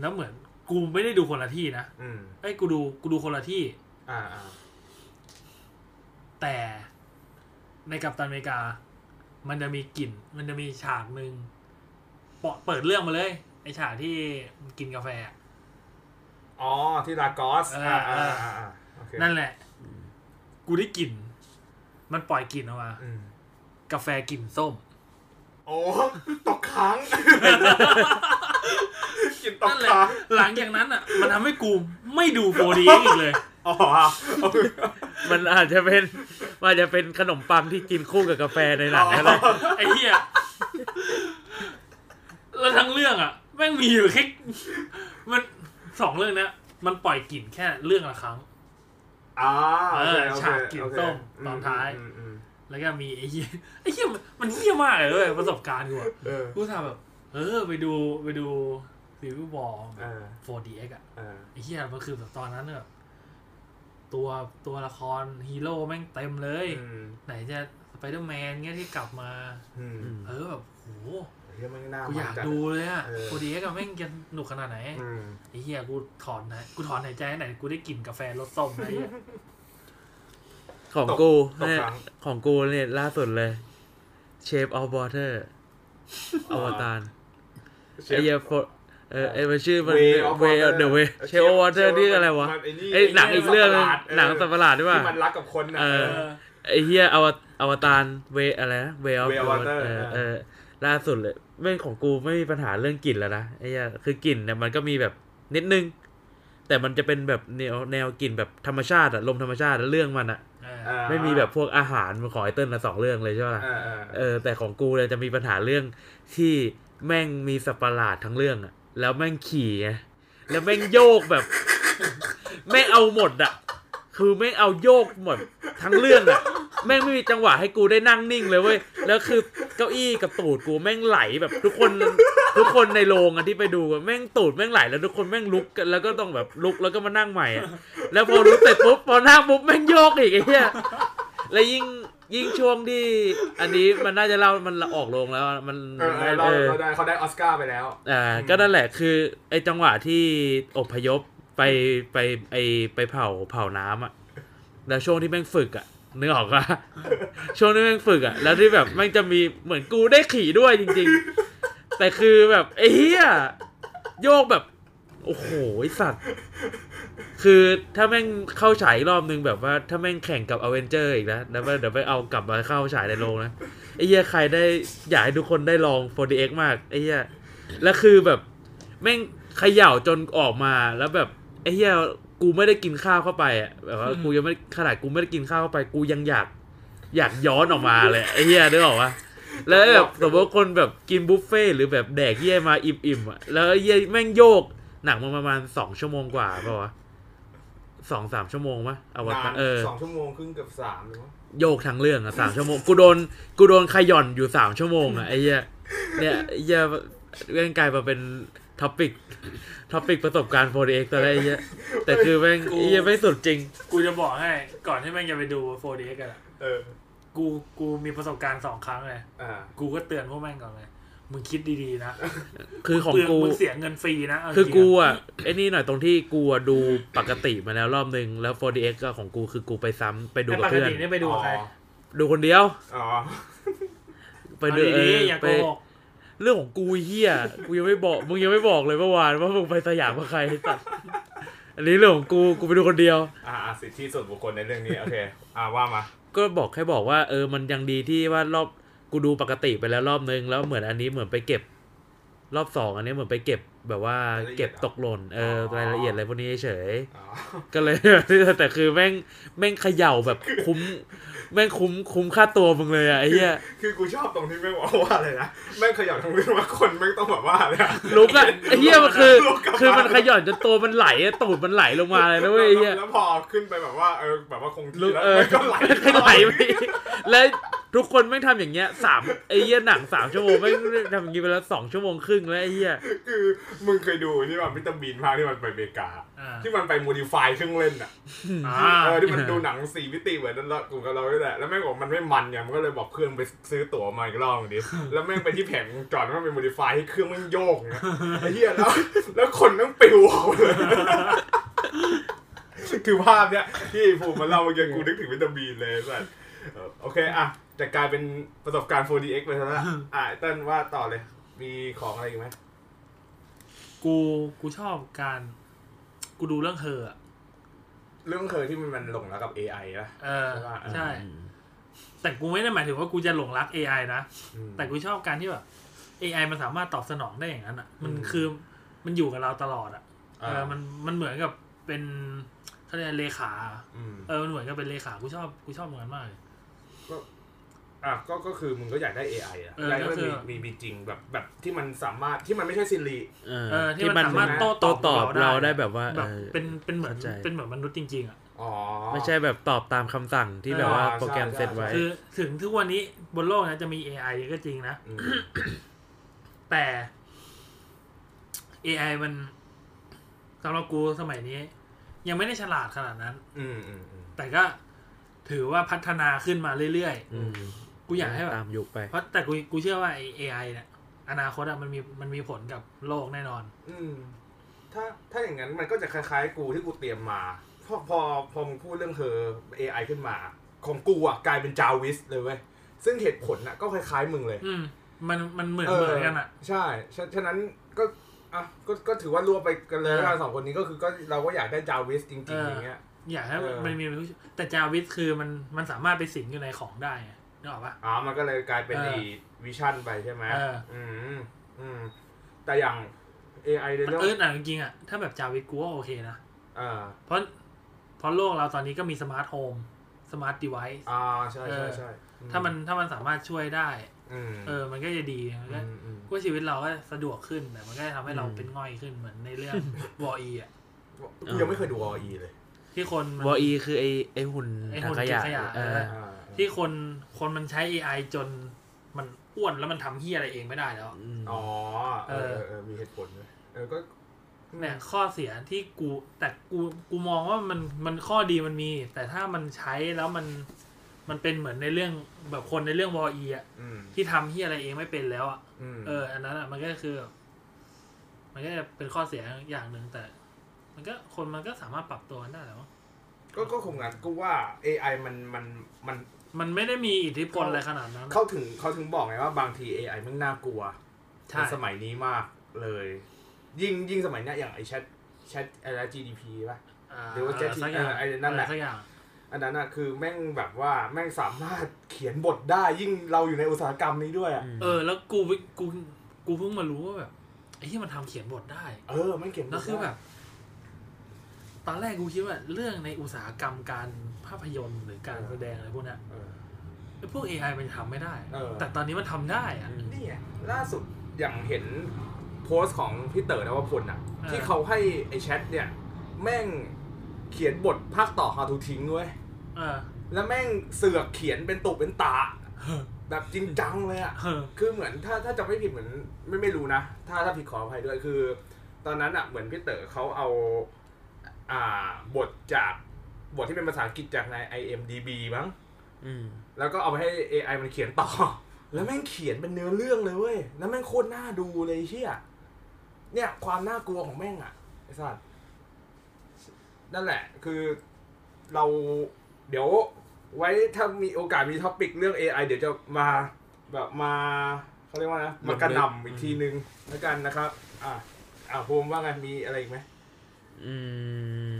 แล้วเหมือนกูไม่ได้ดูคนละที่นะ
อืม
เอ้ยกูดูกูดูคนละที่
อ่าอ่า
แต่ในกัปตันอเมริกา มันจะมีกลิ่น มันจะมีฉากหนึ่งเปาะเปิดเรื่องมาเลยไอฉากที่มันกินกาแฟอะ
อ๋อ ที่ลากอส
เออ
อ่า
เอ
อ่า
อ
อ่าอ่าโอเค
นั่นแหละ กูได้กลิ่น มันปล่อยกลิ่นออกมา
อืม
กาแฟกลิ่นส้ม
โอ้ตกค้างกินกินตก
นั่นแหละ
ค้าง
หลังจากนั้นอะ มันทำให้กูไม่ดู 4D อีกเลย
อ๋อ
มันอาจจะเป็นมันอาจจะเป็นขนมปังที่กินคู่กับกาแฟในหนังก็ได้
ไอ้เหี้ยแล้วทั้งเรื่องอะ แม่งมีอยู่แค่มันสองเรื่องเนี้ยมันปล่อยกลิ่นแค่เรื่องละครั้ง
อ่าโอเค
เออ
โอเค
ฉากกิน
โอเค
ส้มตอนท้าย
อืมอืม
แล้วก็มีไอ้เหี้ยไอ้เหี้ยมันมันเหี้ยมากเลยเว้ยประสบการณ์กูอะ
เออ
กูทำแบบ เออไปดูไปดูรีวิวบอล
เออ
4DX อะ
เออ
ไอ้เหี้ยมันคือแบบตอนนั้นเนี่ยตัวตัวละครฮีโร่แม่งเต็มเลย
อืม
ไหนจะสไปเดอร์แมนเงี้ยที่กลับมา
อืม
เออแบบโห
เฮียมันน่า
กูอยาก
มันจั
ดูเลยอะ
เออ
โคดีกับแม่งจะหนุกขนาดไหน
อืม
ไอ้เหี้ยกูถอนนะกูถอนหายใจไหนกูได้กลิ่นกาแฟรสส้มไอ้เหี้ย
ของกู
ตก
เนี่ย
ครั้ง
ของกูเนี่ยล่าสุดเลย Shape of Water อวตาร
เช
ไอ้
ฟ
เหี้ยโฟเออไอ้มันชื่อมัน
Way of
Way of
Water
the Way
เออ
Shape of
Shape-
Water นี่อะไรวะ
มันไอ้นี่
ไอ้หนังอีกเรื่องนึง
สัตว์ประหลาดเออ
หนังสัตว์ประหลาดด้วย
ที่
ป่ะ
มันรักกับคนน่ะ
เอ
เอ
อ
อ
ไอ้เหี้ยอวอวตารเวอะไรนะ Way of
Way of
the
Water
เออ
เออ
เออล่าสุดเลย เรื่องของกูไม่มีปัญหาเรื่องกลิ่นแล้วนะไอ้เหี้ยคือกลิ่นเนี่ยมันก็มีแบบนิดนึง แต่มันจะเป็นแบบแนวแนวกลิ่นแบบธรรมชาติอะลมธรรมชาติอะเรื่องมันอะ
เออ
อ่า
ไม่มีแบบพวกอาหารมันของไอเติ้ลละสองเรื่องเลยใช่ไหมล่ะ
เออเออ
เออแต่ของกูเนี่ยจะมีปัญหาเรื่องที่แม่งมีสัตว์ประหลาดทั้งเรื่องอะแล้วแม่งขี่ไงแล้วแม่งโยกแบบ แม่งเอาหมดอะ คือแม่งเอาโยกหมดทั้งเรื่องอะแม่งไม่มีจังหวะให้กูได้นั่งนิ่งเลยเว้ยแล้วคือเก้าอี้กับตูดกูแม่งไหลแบบทุกคนทุกคนในโรงอะที่ไปดูอะแม่งตูดแม่งไหลแล้วทุกคนแม่งลุกกันแล้วก็ต้องแบบลุกแล้วก็มานั่งใหม่อะแล้วพอลุกเสร็จปุ๊บพอนั่งปุ๊บแม่งโยกอีกไอ้เหี้ยแล้วยิ่งยิ่งช่วงที่อันนี้มันน่าจะเล่ามันออกโรงแล้วอะมัน
เออเออเรา
เออ
เราได้เขาได้ออสการ์ไปแล้ว
อ่าก็นั่นแหละคือไอ้จังหวะที่อพยพ ไปไปไอไปเผาเผาน้ำอะแล้วช่วงที่แม่งฝึกอะนึกออกปะช่วงที่แม่งฝึกอะแล้วที่แบบแม่งจะมีเหมือนกูได้ขี่ด้วยจริง ๆ แต่คือแบบไอ้เหี้ยโยกแบบ โอ้โหสัตว์ คือถ้าแม่งเข้าฉายรอบนึงแบบว่า ถ้าแม่งแข่งกับอเวนเจอร์อีกนะแล้วเดี๋ยวไปเอากลับมาเข้าฉายในโรงนะไอ้เหี้ยใครได้อยากให้ทุกคนได้ลอง 4DX มากไอ้เหี้ยแล้วคือแบบแม่งเขย่าจนออกมาแล้วแบบ เหี้ยกูไม่ได้กินข้าวเข้าไปอะแบบว่ากูยังไม่ขนาดกูไม่ได้กินข้าวเข้าไป กูยังอยาก อยากย้อนออกมาเลยไอ้เหี้ยนึกออกปะแล้วแบบสมมติว่าคนแบบกินบุฟเฟ่ต์หรือแบบแดกเหี้ยมาอิ่มๆอะแล้วไอ้เหี้ยแม่งโยกหนังมันประมาณสองชั่วโมงกว่าเปล่าวะสองสามชั่วโมงปะเอาวะ
นาน
เออ
สองชั่วโมงครึ่งเกือบสามเลยมั้ง
โยกทั้งเรื่องอะสามชั่วโมงกูโดนกูโดนขย่อนอยู่สามชั่วโมงอะไอ้เหี้ยเนี่ยไอ้เหี้ยเรื่องกลายมาเป็น topic topic ประสบการณ์ 4DX ตอนแรกไอ้เหี้ยแต่คือแม่งไอ้เหี้ยไม่สุดจริง
กูจะบอกให้ก่อนที่แม่งจะไปดู 4DX กันอะ
เออ
กูกูมีประสบการณ์สองครั้งเลย
อ่า
กูก็เตือนพวกแม่งก่อนเลยมึงคิดดีๆนะ
คือของ
เปลื
กู
มึงเสียเงินฟรีนะเา
คือ
จริงๆ
กู
อะ
อะไอ้นี่หน่อยตรงที่กูอะดูปกติมาแล้วรอบนึง แล้ว 4DX ก็ของกูคือกูไปซ้ำไปดู
ไอ้
กับ
ปก
เพื่อน
ตินี่ไปดูกับใคร
ดูคนเดียว
อ๋อ
ไปดู
เอา
เอ
ดี
อ
ๆอย่า
ไป
โกหก
เรื่องของกูไอ้เฮียกูยังไม่บอกมึงยังไม่บอกเลยเมื่อวานว่ามึงไปสยามกับใครสัตว์อันนี้เรื่องของกูกูไปดูคนเดียว
อ่าอ่าสิทธิส่วนบุคคลในเรื่องนี้โอเค อ่าว่ามา
ก็บอกแค่บอกว่าเออมันยังดีที่ว่ารอบกูดูปกติไปแล้วรอบนึงแล้วเหมือนอันนี้เหมือนไปเก็บ รอบสองอันนี้เหมือนไปเก็บแบบว่าเก็บตกหล่นเออรายละเอียดอะไรพวกนี้เฉย
อ๋อ
ก็เลยแต่คือแม่งแม่งเขย่าแบบคุ้ม แม่งคุ้มคุ้มค่าตัวมึงเลยอะไอ้เหี้ย
คือกูชอบตรงที่แม่งบอกว่าอะไรนะแม่งขยันทั้งเรื่องว่าคนแม่งต้องแบบว่าอะไรอะ
ลุกอะไอ้เหี้ยมันคือ
ลุกกลับ
คือมัน
บ้าน
ขย่อนจนตัวมันไหลอะตูดมันไหลลงมาเลยนะเว้ยไอ้เหี้ย
แล้วพอขึ้นไปแบบว่าเออแบบว่าคงที่
ลุก
แล้ว
เออ
แม่งก็ไหล
ก็ไหลไปแล้วทุกคนแม่งทำอย่างเงี้ยสามไอ้เหี้ยหนังสามชั่วโมงแม่งทำอย่างงี้ไปแล้วสองชั่วโมงครึ่งแล้วไอ้เหี้ย
คือมึงเคยดูที่แบบวิตามินภาคที่มันไปอเมริกา
อ่า
ที่มันไปโมดิฟายเครื่องเล่นอะ
อ่า
เออที่มันดูหนังสี่มิติเหมือนนั้นละกูกับเราด้วยแหละแล้วแม่งบอกมันไม่มันไงมันก็เลยบอกเพื่อนไปซื้อตั๋วมาอีกรอบหนึงดิแล้วแม่งไปที่แผงวงจอดมันเป็นโมดิฟายให้เครื่องแม่งโยกเงี้ยไอ้เหี้ยแล้วแล้วคนแม่งปิวออกมาเลยคือภาพเนี้ยที่ภูมิมาเล่าเมื่อกี้กูนึกถึงวิตามินเลยสัสเออโอเคอะจะกลายเป็นประสบการณ์ 4DX ไปแล้วละอะเต้นว่าต่อเลย มีของอะไรอีกไหม
กูกูชอบการ กูดูเรื่องเธออะ
เรื่องเคยที่มันมันหลงแล้วกับ AI นะ
เออ
ใช่ปะ
ใช่ แต่กูไม่ได้หมายถึงว่ากูจะหลงรัก AI นะ
อืม
แต่กูชอบการที่แบบ AI มันสามารถตอบสนองได้อย่างนั้นอะ มัน
อืม
คือมันอยู่กับเราตลอดอะ เออ
อ่า
มัน มันเหมือนกับเป็นเขาเรียกอะไรเลขา
อืม
เออ มันเหมือนกับเป็นเลขา กูชอบ กูชอบเหมือนกันมากเลย
อะก็ก็คือมึงก็อยากได้ AI อะ
เออ
อยากให้
ก็
มัน
คื
มี
อ
มีมีจริงแบบแบบที่มันสามารถที่มันไม่ใช่ซิริ
เออ
เออที่มันสามารถโต้
โต้ตอบ
เราได้
เราได้แบบว่า
แบบ
เออ
เป็นเป็นเหมือน
เข้าใจ
เป็นเหมือนมนุษย์จริงๆอะ
อ๋อ
ไม่ใช่แบบตอบตามคำสั่งที่แบบว่า
อ่า
โปรแกรม
ใช่
เซตไว้
ใช่
คือถึงทุกวันนี้บนโลกนะจะมี AI ก็จริงนะ
อืม
แต่ AI มันสำหรับกูสมัยนี้ ยังไม่ได้ฉลาดขนาดนั้น
อืมอืมอืม
แต่ก็ถือว่าพัฒนาขึ้นมาเรื่อย
อืม
ๆ กูอยากให้แบบ
ตามยุคไป
เพราะแต่กูกูเชื่อว่าไอ้ AI เนี่ยอนาคตอะมันมีมันมีผลกับโลกแน่นอน
อืม ถ้าถ้าอย่างนั้นมันก็จะคล้ายๆ กูที่กูเตรียมมาพอพอพอมึงพูดเรื่องเธอ AI ขึ้นมา ของกูอะกลายเป็นจาวิสเลยเว้ยซึ่งเหตุผลอะก็คล้ายๆมึงเลย
อืมมันมันเหมือนเหมือนกันอะ
ใช่ฉะฉะนั้นก็อะก็ก็ถือว่ารวมไปกันเลย
เออ
กันสองคนนี้ก็คือก็เราก็อยากได้จาวิสจริง
เอ
ๆ
อ
อย่างเงี้ย
อยากให้
เออ
มันมีแต่จาวิสคือมันมันสามารถไปสิงอยู่ในของได้ไงนึ กออกปะ
อ๋อ มันก็เลยกลายเป็น
เออ
ไอ้วิชั่นไปใช่ไหม
เออ
อืมอืมแต่อย่าง AI ในเรื่อง
เออแต่จริงๆอะถ้าแบบจาวิสกูว่าโอเคนะ
อ่า
เพราะเพราะโลกเราตอนนี้ก็มี smart home smart device
อ่าใช่ใช่ใช่
ถ้ามันถ้ามันสามารถช่วยได้
อืม
เออ มันก็จะดีมันก็
อืมอืม
ก็ชีวิตเราก็สะดวกขึ้นแต่มันก็จะทำให้เรา
อืม
เป็นง่อยขึ้นเหมือนในเรื่อง วออีอะ
กูยังไม่เคยดูออีเลย
ที่คนมัน
WALL-E คือไอไอหุ่น
ไอ้
ถังหุ่
น
ขยะ
เก็บขยะ
เอ
เอ
อ
อ
อ่า
ที่คนคนมันใช้ AI จนมันอ้วนแล้วมันทำเฮียอะไรเองไม่ได้แล้ว
ม
อ๋อเออ
เออ
เออมีเหตุผลด้วยเออก็
เนี่ย ข้อเสียที่กูแต่กูกูมองว่ามันมันข้อดีมันมี แต่ถ้ามันใช้แล้วมันมันเป็นเหมือนในเรื่องแบบคนในเรื่องวออีอะ
อืม
ที่ทำเฮียอะไรเองไม่เป็นแล้วอะ
อืม
เออ อันนั้นอะมันก็คือแบบมันก็จะเป็นข้อเสียอย่างหนึ่งแต่ มันก็คนมันก็สามารถปรับตัวกันได้แหล้ว
ก็ก็คงงั้นกูว่า AI มันมันมัน
มันไม่ได้มีอิทธิพลอะไรขนาดนั้น
เขาถึงเขาถึงบอกไงว่าบางที AI มันน่ากลัว
ใช่
ในสมัยนี้มากเลย ยิ่งยิ่งสมัยเนี้ยอย่างไอแชทแชทอะไร GDP ป่ะหรือว่า Jet
สักอย่าง
เออไอ้นั่นแหละ
สักอย่าง
อันนั้นอะคือแม่งแบบว่าแม่งสามารถเขียนบทได้ยิ่งเราอยู่ในอุตสาหกรรมนี้ด้วยอะ
เออ แล้วกูกูกูเพิ่งมารู้ว่าแบบไอ้ที่มันทำเขียนบทได้
เออแม่งเขียนบท
แล้วคือ
ได้
แบบ ตอนแรกกูคิดว่าเรื่องในอุตสาหกรรมการ ภาพยนตร์หรือการแสดงอะไรพวกเนี้ย
เออ
ไอ้พวก AI มันทำไม่ได้
เออ
แต่ตอนนี้มันทำได้อะ
นี่ไงล่าสุดอย่างเห็นโพสต์ของพี่เต๋อนวพลอะ
เออ
ที่เขาให้ไอแชทเนี่ย แม่งเขียนบทภาคต่อ How to ทิ้งด้วย
เออ
แล้วแม่งเสือกเขียนเป็นตุเป็นตา แบบจริงจังเลยอะ
เออ
คือเหมือนถ้าถ้าจะไม่ผิดเหมือนไม่ไม่รู้นะ ถ้าถ้าผิดขออภัยด้วยคือ ตอนนั้นอะเหมือนพี่เต๋อเขาเอา อ่าบทจาก บทที่เป็นภาษาอังกฤษจากใน IMDB มั้ง
อืม
แล้วก็เอาไปให้ AI มันเขียนต่อ แล้วแม่งเขียนเป็นเนื้อเรื่องเลยเว้ย แล้วแม่งโคตรน่าดูเลยไอ้เชี่ยเนี่ย ความน่ากลัวของแม่งอะไอ้สัสนั่นแหละ คือเราเดี๋ยวไว้ถ้ามีโอกาสมีท็อปิกเรื่อง AI เดี๋ยวจะมาแบบมาเขาเรียกว่านะมากระหน่ำอีกทีนึงแล้วกันนะครับ อะอะภูมิว่าไงมีอะไรอีกไหม
อืม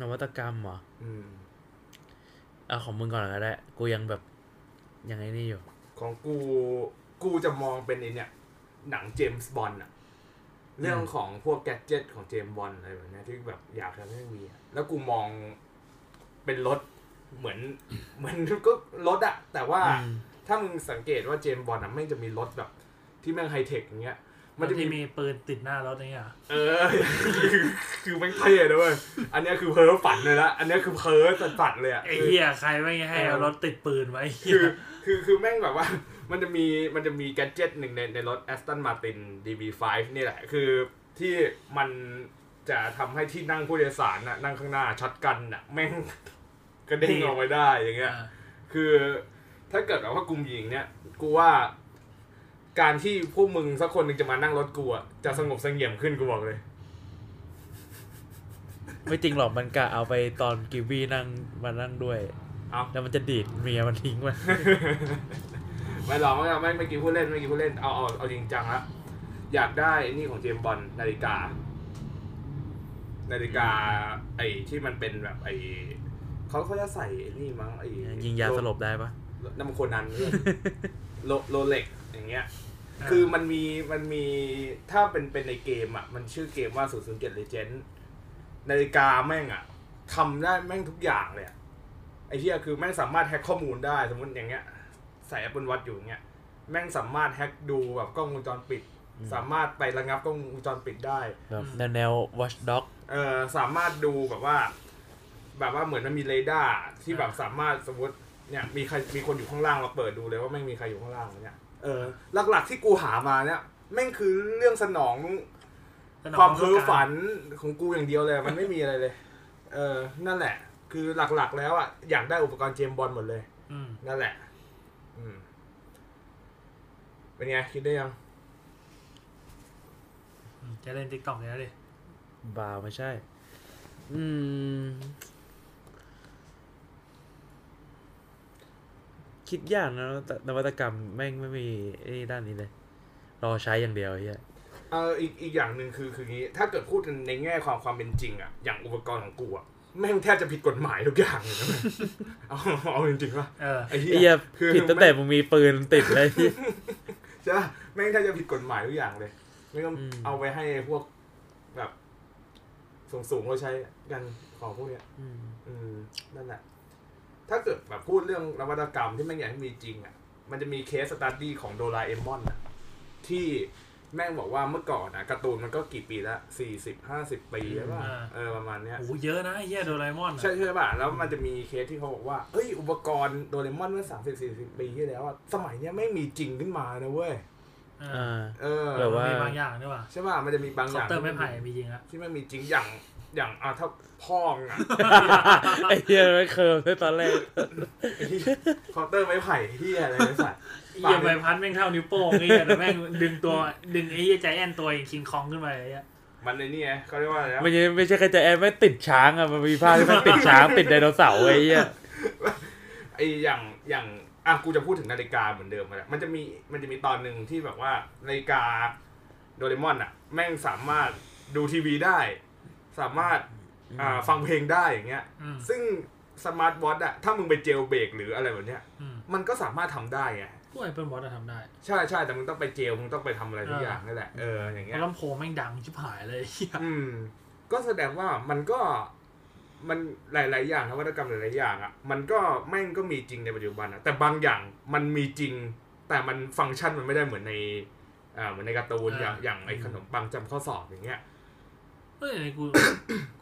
นวัตกรรมเหรอ
อืม
เอาของมึงก่อนก็ได้ กูยังแบบยังไงนี่อยู่
ของกูกูจะมองเป็นไอเนี่ย หนังเจมส์บอลอะเรื่องของพวกแกดเจิตของเจมส์บอลอะไรแบบเนี้ยที่แบบอยากทำให้มีอะแล้วกูมองเป็นรถเหมือน เหมือนก็รถอะแต่ว่า
อืม
ถ้ามึงสังเกตว่าเจมส์บอลอะไม่งจะมีรถแบบ ที่แม่งไฮเทคอย่างเงี้ย
มั
มันน
จะ
จะมี
มีปืนติดหน้ารถนี่อะ
เออ คือคือแม่งเท่เลยเว้ยอันเนี้ยคือเพ้อฝันเลยละ อันเนี้ยคือเพ้อสัดๆเลยอะ
ไอ้เหี้ยใครไม่ให้เอารถติดปืนไว้
คือ คือคือแม่งแบบว่า มันจะมีมันจะมีแกดเจิตหนึ่งในในรถ Aston Martin DB5 นี่แหละ คือที่มันจะทำให้ที่นั่งผู้โดยสารน่ะนั่งข้างหน้าช็อตกันน่ะแม่งกระเด้งออกไปได้อย่างเงี้ย
อ่า
คือถ้าเกิดแบบว่ากลุ่มหญิงเนี่ยกูว่า การที่พวกมึงสักคนหนึ่งจะมานั่งรถกูอะจะสงบเสงี่ยมขึ้นกูบอกเลย
ไม่จริงหรอกมันกะเอาไปตอนกิวบี้นั่งมานั่งด้วย
เอา
แล้วมันจะดีดเมียมันทิ้งไว้
ไม่หรอกไม่หรอกไม่ไม่กี่ผู้เล่นไม่กี่ผู้เล่นเอาเอาเอาจริงจังละอยากได้ไอ้นี่ของเจมส์บอลนาฬิกา นาฬิกา ไอ้ที่มันเป็นแบบไอ้เขาเขาจะใส่ไอ้นี่มั้งไอ้
ยิงยาสลบได้ปะ
น้ำมันโคนันโลโลเล็กอย่างเงี้ย คือมันมีมันมีถ้าเป็นเป็นในเกมอะ มันชื่อเกมว่า 007 Legend นาฬิกาแม่งอะทำได้แม่งทุกอย่างเลยอะไอ้เหี้ยคือแม่งสามารถแฮ็กข้อมูลได้ สมมติอย่างเงี้ย ใส่ Apple Watch อยู่อย่างเงี้ยแม่งสามารถแฮ็กดูแบบกล้องวงจรปิด สามารถไประงับกล้องวงจรปิดได้
แบบแนวแนว watch dog
เออสามารถดูแบบว่า แบบว่าเหมือนมันมีเรดาร์ที่แบบสามารถสมมติเนี่ยมีใครมีคนอยู่ข้างล่างเราเปิดดูเลยว่าแม่งมีใครอยู่ข้างล่างเนี่ย เออหลักๆที่กูหามาเนี่ยแม่งคือเรื่องสนอง
สนอง
ความเพ้อ
ต้องการ
ฝันของกูอย่างเดียวเลย มันไม่มีอะไรเลย เออ นั่นแหละ คือหลักๆ แล้วอะอยากได้อุปกรณ์เจมส์บอลหมดเลย
อืม
นั่นแหละ อืมเป็นไงคิดได้ยัง
อืมจะเล่นติ๊กต็อกแล้วดิ
บาวไม่ใช่ อืม คิดยากนะแต่นวัตกรรมแม่งไม่มีไอ้ด้านนี้เลย รอใช้อย่างเดียวไอ้เฮีย
เอออีกอีกอย่างหนึ่งคือคืองี้ ถ้าเกิดพูดในแง่ความความเป็นจริงอะอย่างอุปกรณ์ของกูอะแม่งแทบจะผิดกฎหมายทุกอย่างเลยนะเอาเอาจริงๆว่า
เออ
ไอ้
ไอ้
เหี้
เฮี
ย
ย
คือ
ผิดตั้งแต่มึงมีปืนติดเลย
ใช่ปะแม่งแทบจะผิดกฎหมายทุกอย่างเลย ไม่ต้อง
อืม
เอาไว้ให้พวกแบบสูงสูงๆเขาใช้กันของพวกเนี้ย
อืม
อืมนั่นแหละ ถ้าเกิดแบบพูดเรื่องนวัตกรรมที่แม่งอยากให้มีจริงอะ มันจะมี case study ของโดราเอมอนอะ ที่แม่งบอกว่าเมื่อก่อนนะการ์ตูนมันก็กี่ปีละสี่สิบห้าสิบปีแล้วป่ะ
อ่า
เออประมาณเนี้ย
โอ้โหเยอะนะไอ้เหี้ยโดราเอมอนอะ
ใช่ใช่ป่ะ แล้วมันจะมีเคสที่เขาบอกว่า เอ้ย อุปกรณ์โดเรมอนเมื่อสามสิบสี่สิบปีที่แล้วอะสมัยเนี้ยไม่มีจริงขึ้นมานะเว้ย
เอ
อ่า
อ
เออ
แบบว่า
มีบางอย่างด้วยว่ะ
ใช่ป่ะมันจะมีบางอ
เคา
ย่าง
น์เตอร์ไม้ไผ่มีจริงอะ
ที่ไม่มีจริงอย่างอย่างอะถ้าพ่องอะ
ไอ้เฮียไม่เคิร์ฟด้วยตอนแรก
ไอ้ที่เคาน์เตอร์ไม้ไผ่ที่อะไรไม่สัตว์
ไอ้เหี้ยใบพัดแม่งเท่านิ้วโป้งไอ้เหี้ยแต่แม่งดึงตัวดึงไอ้เหี้ยไจแอนท์ตัวอย่างคิงคองขึ้นไปไอ้เหี้ย
มันในนี่ไงเขาเรียกว่าอะไรนะ
ไม่ใช่ไม่ใช่แค่ไจแอนท์ไม่ติดช้างอะ มันมีภาพที่มันติดช้างติดไดโนเสาร์ไอ้เหี้ย
ไออย่างอย่าง อะกูจะพูดถึงนาฬิกาเหมือนเดิมมาแหละมันจะมีมันจะมีตอนหนึ่งที่แบบว่านาฬิกาโดเรมอนอะ แม่งสามารถดูทีวีได้ สามารถอ่าฟังเพลงได้อย่างเงี้ย
อืม
ซึ่ง smart watch อะถ้ามึงไป jailbreak หรืออะไรแบบเนี้ย
อืม
มันก็สามารถทำได้ไง
พวกไอ้ Apple Watch อะทำได้
ใช่ใช่แต่มึงต้องไป jail มึงต้องไปทำอะไรทุก
อ
ย่างอ่านั่นแหละเอออย่าง
เงี้
ย เพ
ราะลำโพงแม่งดังชิบหายเลยไอ้เหี้ย
อืมก็แสดงว่ามันก็ มันหลาย ๆ อย่างนวัตกรรมหลาย ๆ อย่างอะมันก็แม่งก็มีจริงในปัจจุบันอะแต่บางอย่างมันมีจริง แต่มันฟังก์ชันมันไม่ได้เหมือนในอ่าเหมือนในการ์ตูนอย่างอย่างไอ้ขนมปังจำข้อสอบอย่างเงี้ย
เฮ้ยกู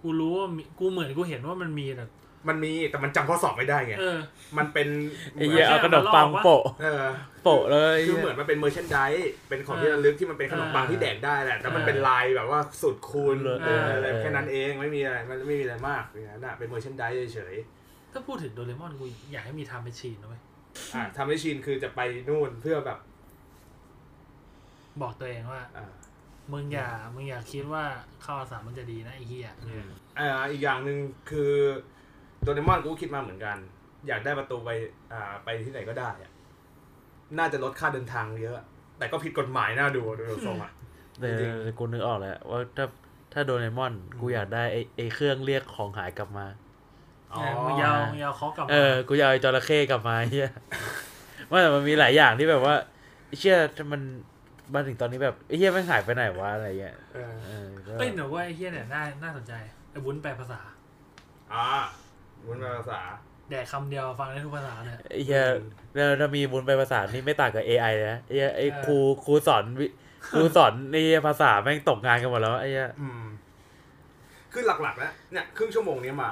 กูรู้ว่ามีกูเหมือนกูเห็นว่ามันมีแต่
มันมีแต่มันจำข้อสอบไม่ได้ไง
เออ
มันเป็น
ไอ้เหี้ยเอาขนมปังโปะ
เออ
โปะเลย
คือเหมือนมันเป็นเมอร์ชันไดเป็นของที่ระลึกที่มันเป็นขนมปังที่แดกได้แหละแต่มันเป็นลายแบบว่าสุดคูณ
เออ
เอออะไรแค่นั้นเองไม่มีอะไรมันไม่มีอะไรมากอย่างนั้นอะเป็นเมอร์ชันไดเฉย
ถ้าพูดถึงโดเรมอนกูอยากให้มีทำเป็นชีนนะเว้ย
ๆอะทำให้ชินคือจะไปนู่นเพื่อแบบ
บอกตัวเองว่า
อ่า
มึงอย่ามึงอย่าคิดว่าเข้าอาสามันจะดีนะไอ้เหี้ย
อ่าอีกอย่างหนึ่งคือโดเรมอนกูก็คิดมาเหมือนกัน อยากได้ประตูไปอ่าไปที่ไหนก็ได้อะ น่าจะลดค่าเดินทางเยอะ แต่ก็ผิดกฎหมายน่าดูดูทรงอะ
แต่
จริง
กูนึกออกแล้วว่าถ้าถ้าโดเรมอนกูอยากได้ไอ้ไอ้เครื่องเรียกของหายกลับมา
อ๋อ
มึงอยาวมึงอยาวเขากลับมา
เออกูอยากเอาไอ้จระเข้กลับมาเฮียว่าแต่มันมีหลายอย่างที่แบบว่าไอ้เชื่อถ้ามันมาถึงตอนนี้แบบไอ้เฮียแม่งหายไปไหนวะอะไรเงี้ย
เออ
เออก็
เอ้ยแต่ว่าไอ้เหี้ยเนี่ยน่าน่าสนใจไอ้วุ้นแปลภาษา
อ่าวุ้นภาษา
แดกคำเดียวฟังได้ทุกภาษาเนี่ย
ไอ้เฮียแล้วถ้ามีบุญไปภาษานี่ไม่ต่างกับ AI เลยนะไอ้เหี้ยไอ้
เออ
ครูครูสอนวิครูสอนในภาษาแม่งตกงานกันหมดแล้วไอ้เฮีย
อืมคือหลักๆแล้วเนี่ยครึ่งชั่วโมงเนี้ยมา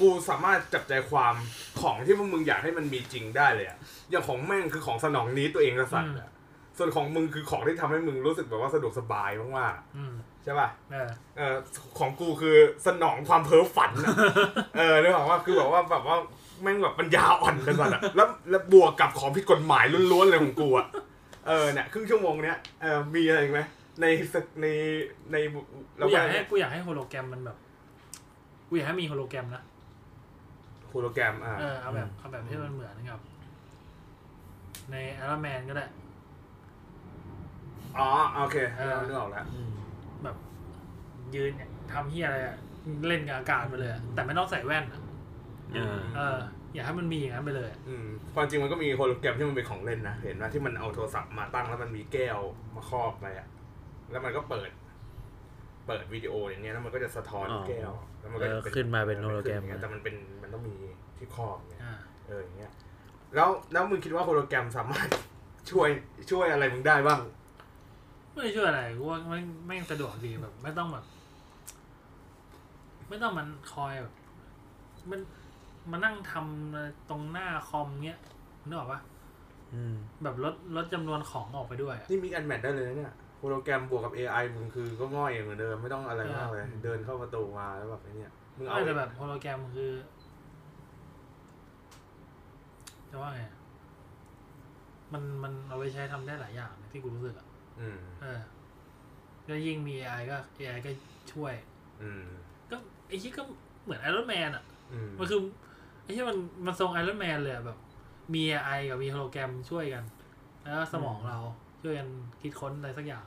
กูสามารถจับใจความของที่พวกมึงอยากให้มันมีจริงได้เลยอะอย่างของแม่งคือของสนองนี้ตัวเองกษัตริย์อะส่วนของมึงคือของที่ทำให้มึงรู้สึกแบบว่าสะดวกสบายมาก
อืม
ๆใช่ป่ะ
เออ
เออของกูคือสนองความเพ้อฝันอะเออนึกออกว่าคือแบบว่าแบบว่า แม่งแบบปัญญาอ่อนกันสัตว์อะแล้วแล้วบวกกับของผิดกฎหมายล้วนๆเลยของกูอะเออเนี่ยครึ่งชั่วโมงเนี้ยเออมีอะไรอีกไหมในสักในใน
กูอยากให้กูอยากให้โฮโลแกรมมันแบบกูอยากให้มีโฮโลแกรมนะ
โฮโลแกรมอ่า
เออเอาแบบเอาแบบที่มันเหมือนกับ ในอ r ร n แมนก็ได้
อ๋อโอเค
เออ
เรานึกออกแล้ว
อืม
แบบ ยืนเนี่ยทำเฮียอะไรอะเล่นกับอากาศไปเลยอะแต่ไม่ต้องใส่แว่นอะ
อ่า
เอออยากให้มันมีอย่างนั้นไปเลยอะ
อืมความจริงมันก็มีโฮโลแกรมที่มันเป็นของเล่นนะ เห็นไหมที่มันเอาโทรศัพท์มาตั้งแล้วมันมีแก้วมาครอบไปอะแล้วมันก็เปิด เปิดวิดีโออย่างเงี้ยแล้วมันก็จะสะท้อน
อ๋อ
แก้ว แล้วมันก็
เออ
จะ
ขึ้นมาเป็นโฮโลแกรม
ขึ้นอย่างเงี้ยแต่มันเป็นมันต้องมีที่ครอบอย่างเงี้ย
อ่า
เอออย่างเงี้ย แล้วแล้วมึงคิดว่าโฮโลแกรมสามารถช่วยช่วยอะไรมึงได้บ้าง
ไม่ได้ช่วยอะไรกูว่าไม่ไม่งสะดวกดีแบบ ไม่ต้องแบบไม่ต้องมันคอยแบบมัน มานั่งทำตรงหน้าคอมเงี้ยนึกออกปะ
อืม
แบบลดลดจำนวนของออกไปด้วยอะ
นี่มีอันแมทได้เลยนะเนี่ยโฮโลแกรมบวกกับ AI มึงคือก็ง่อยเหมือนเดิมไม่ต้องอะไรมากเลย เดินเข้าประตูมาแล้วแบบไอ้เนี่ยมึงเอา
ไม่แต่แบบโฮโลแกรมคือจะว่าไงอะมันมันเอาไปใช้ทำได้หลายอย่างนะที่กูรู้สึกอะ
อืม
เออแล้วยิ่งมี AI ก็ AI ก็ช่วย
อืม
ก็ไอ้ที่ก็เหมือน Iron Man อะ
อืม
มันคือ ไอ้ที่มันมันทรง Iron Man เลยอะแบบ มี AI กับมีโฮโลแกรมช่วยกัน แล้วก็สมองเราช่วยกันคิดค้นอะไรสักอย่าง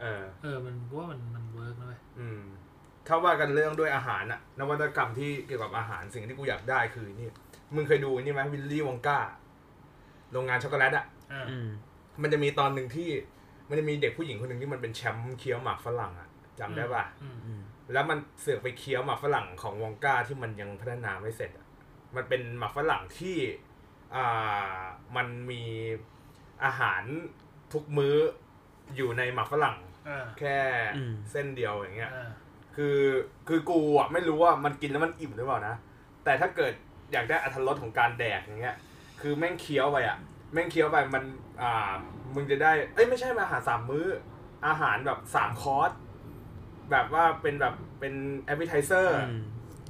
เออ
เออ มันกูว่ามันมันเวิร์กนะเว้ย
อืมถ้าว่ากันเรื่องด้วยอาหารอะนวัตกรรมที่เกี่ยวกับอาหารสิ่งที่กูอยากได้คือนี่มึงเคยดูนี่ไหม Willy Wonka โรงงานช็อกโกแลตอะ
อ่า
อืม
มันจะมีตอนหนึ่งที่ มันจะมีเด็กผู้หญิงคนหนึ่งที่มันเป็นแชมป์เคี้ยวหมากฝรั่งอะจำได้ป่ะ
อืม
อืม
แล้วมันเสือกไปเคี้ยวหมากฝรั่งของวองก้าที่มันยังพัฒนาไม่เสร็จอะ มันเป็นหมากฝรั่งที่อ่ามันมีอาหารทุกมื้ออยู่ในหมากฝรั่ง
อ่า
แค่เส้นเดียวอย่างเงี้ย
อ่า
คือคือกูอะไม่รู้ว่ามันกินแล้วมันอิ่มหรือเปล่านะแต่ถ้าเกิดอยากได้อรรถรสของการแดกอย่างเงี้ย คือแม่งเคี้ยวไปอะแม่งเคี้ยวไปมันอ่ามึงจะได้เอ้ยไม่ใช่มาอาหารสามมื้อ อาหารแบบสามคอร์สแบบว่าเป็นแบบเป็น appetizer อื
ม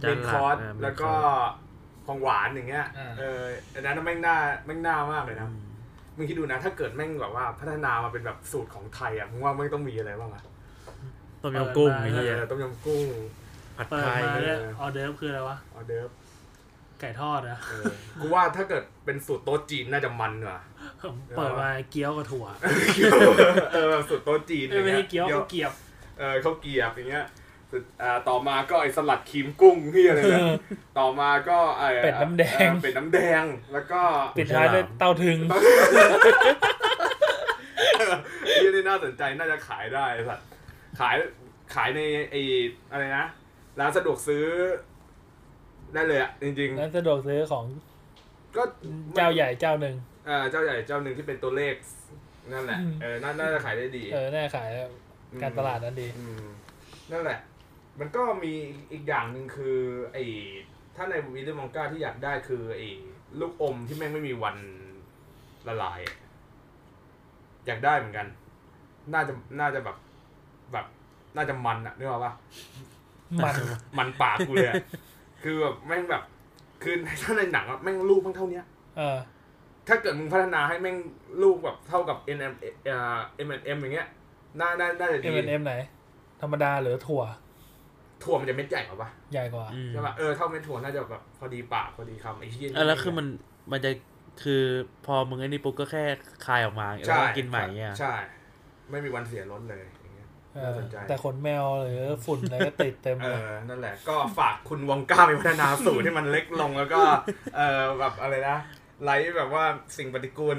เป็น main
course
แล้วก็ ของหวานอย่างเงี้ยเอออันนั้นแม่งน่าแม่งน่ามากเลย
อื
นะ
ม
มึงคิดดูนะ ถ้าเกิดแม่งแบบว่าพัฒนามาเป็นแบบสูตรของไทยอะ มึงว่าแม่งต้องมีอะไรบ้างอะ
ต้มยำกุ้งไอ้
เอ
เหี้ย
อต้มยำกุ้ง
ผัด
เปิด
ไทย
มาเนี่ย
เออ
ออเดิร์ฟคืออะไรวะ
ออเดิร์ฟ
ไก่ทอดอะ
เออ กูว่าถ้าเกิดเป็นสูตรโต๊ะจีนน่าจะมันกว่า
เปิดมาเกี๊ยวกับถั่ว
เออแบบสูตรโต๊ะจีน
เอ้ยไม่ใช่เกี๊ยว
เกี๊ยว
เขาวเกรียบ
เออข้าวเกรียบอย่างเงี้ยสุดอ่า ต่อมาก็ไอสลัดครีมกุ้งที่อะไรเนี่ยต่อมาก็ไอ
เป็ดน้ำแดง
เออเป็ดน้ำแดงแล้วก็
ปิดท้ายด้วยเต้าถึง
ที่นี่น่าสนใจน่าจะขายได้ไอ้สัตว์ขายขายในไออะไรนะร้านสะดวกซื้อ ได้เลยอะจริง
นั้นสะดวกซื้อของ
ๆก็
เจ้าใหญ่เจ้าหนึ่ง
อ่าเจ้าใหญ่เจ้าหนึ่งที่เป็นตัวเลขนั่นแหละ
อืม
เออน่าน่าจะขายได้ดี
เออน่าขายการตลาดนั้นดี
อืมนั่นแหละ มันก็มีอีกอย่างหนึ่งคือไอ้ถ้าในวิลเลมองกาที่อยากได้คือไอ้ลูกอมที่แม่งไม่มีวันละลายอะอยากได้เหมือนกัน น่าจะน่าจะแบบแบบน่าจะมันอะนึกออกปะ
มัน
มันปากกูเลยอะคือแบบแม่งแบบคือถ้าในหนังอะแม่งลูกแม่งเท่าเนี้ย
เออ
ถ้าเกิดมึงพัฒนาให้แม่งลูกแบบเท่ากับ N M เอ่อ M M อย่างเงี้ยน่าน่าน่าจะดี
M&M ไหน ธรรมดาหรือถั่ว
ถั่วมันจะเม็ดใหญ่กว่าปะ
ใหญ่กว่า
อืม
ใช่ปะเออเท่าเม็ดถั่วน่าจะแบบพอดีปากพอดีคำไอ้ที่
อะแล้วคือมันมันจะคือพอมึงไอ้นี่ปุ๊บก็แค่คายออกมาแล้วก็กินใหม่เงี้ย
ใช่ ไม่มีวันเสียรสเลยอย่างเงี้ย
เอ
น่า
อ
สนใจ
แต่ขนแมวหรือฝุ่นอะไรก็ติดเต็ม
เอ
เลย
อนั่นแหละ ก็ฝากคุณวองก้าไปพัฒนาสูตรให้มันเล็กลงแล้วก็ เออแบบอะไรนะไล่แบบว่าสิ่งปฏิกูล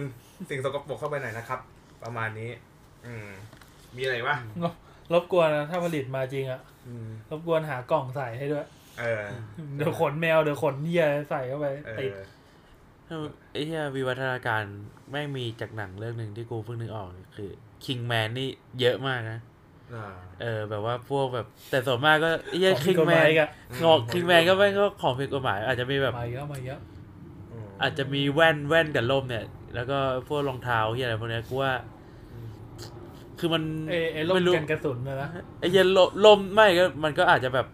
สิ่งสกปรกเข้าไปหน่อยนะครับ ประมาณนี้ อืม มีอะไรวะ
รบกวนนะถ้าผลิตมาจริงอะ
อืม
รบกวนหากล่องใส่ให้ด้วย
เออ
เดี๋ยวขนแมวเดี๋ยวขนเหี้ยใส่เข้าไป
เอ
ติด
อ
ไอ้เหี้ยวิวัฒนาการแม่งมีจากหนังเรื่องหนึ่งที่กูเพิ่งนึกออกคือ King Man นี่เยอะมากนะ
อ่า
เออ แบบว่าพวกแบบ แต่ส่วนมากก็ไอ้เหี้ย
ของผิด
King
กฎหมาย
Man
อีกอะ
ของ King Man ก็ไม่งก็ของผิดกฎหมาย อาจจะมีแบบ
มาเยอะมาเยอะ
ม
อาจจะมีแว่นแว่นกับร่มเนี่ย แล้วก็พวกรองเท้าที่อะไรพวกเนี้ยกูว่า คือมัน
เอเอล่ม
ไม่รู้
กันกระสุนนะนะ
ไอ้เหี้ยลมลมไม่ก็มันก็อาจจะแบบ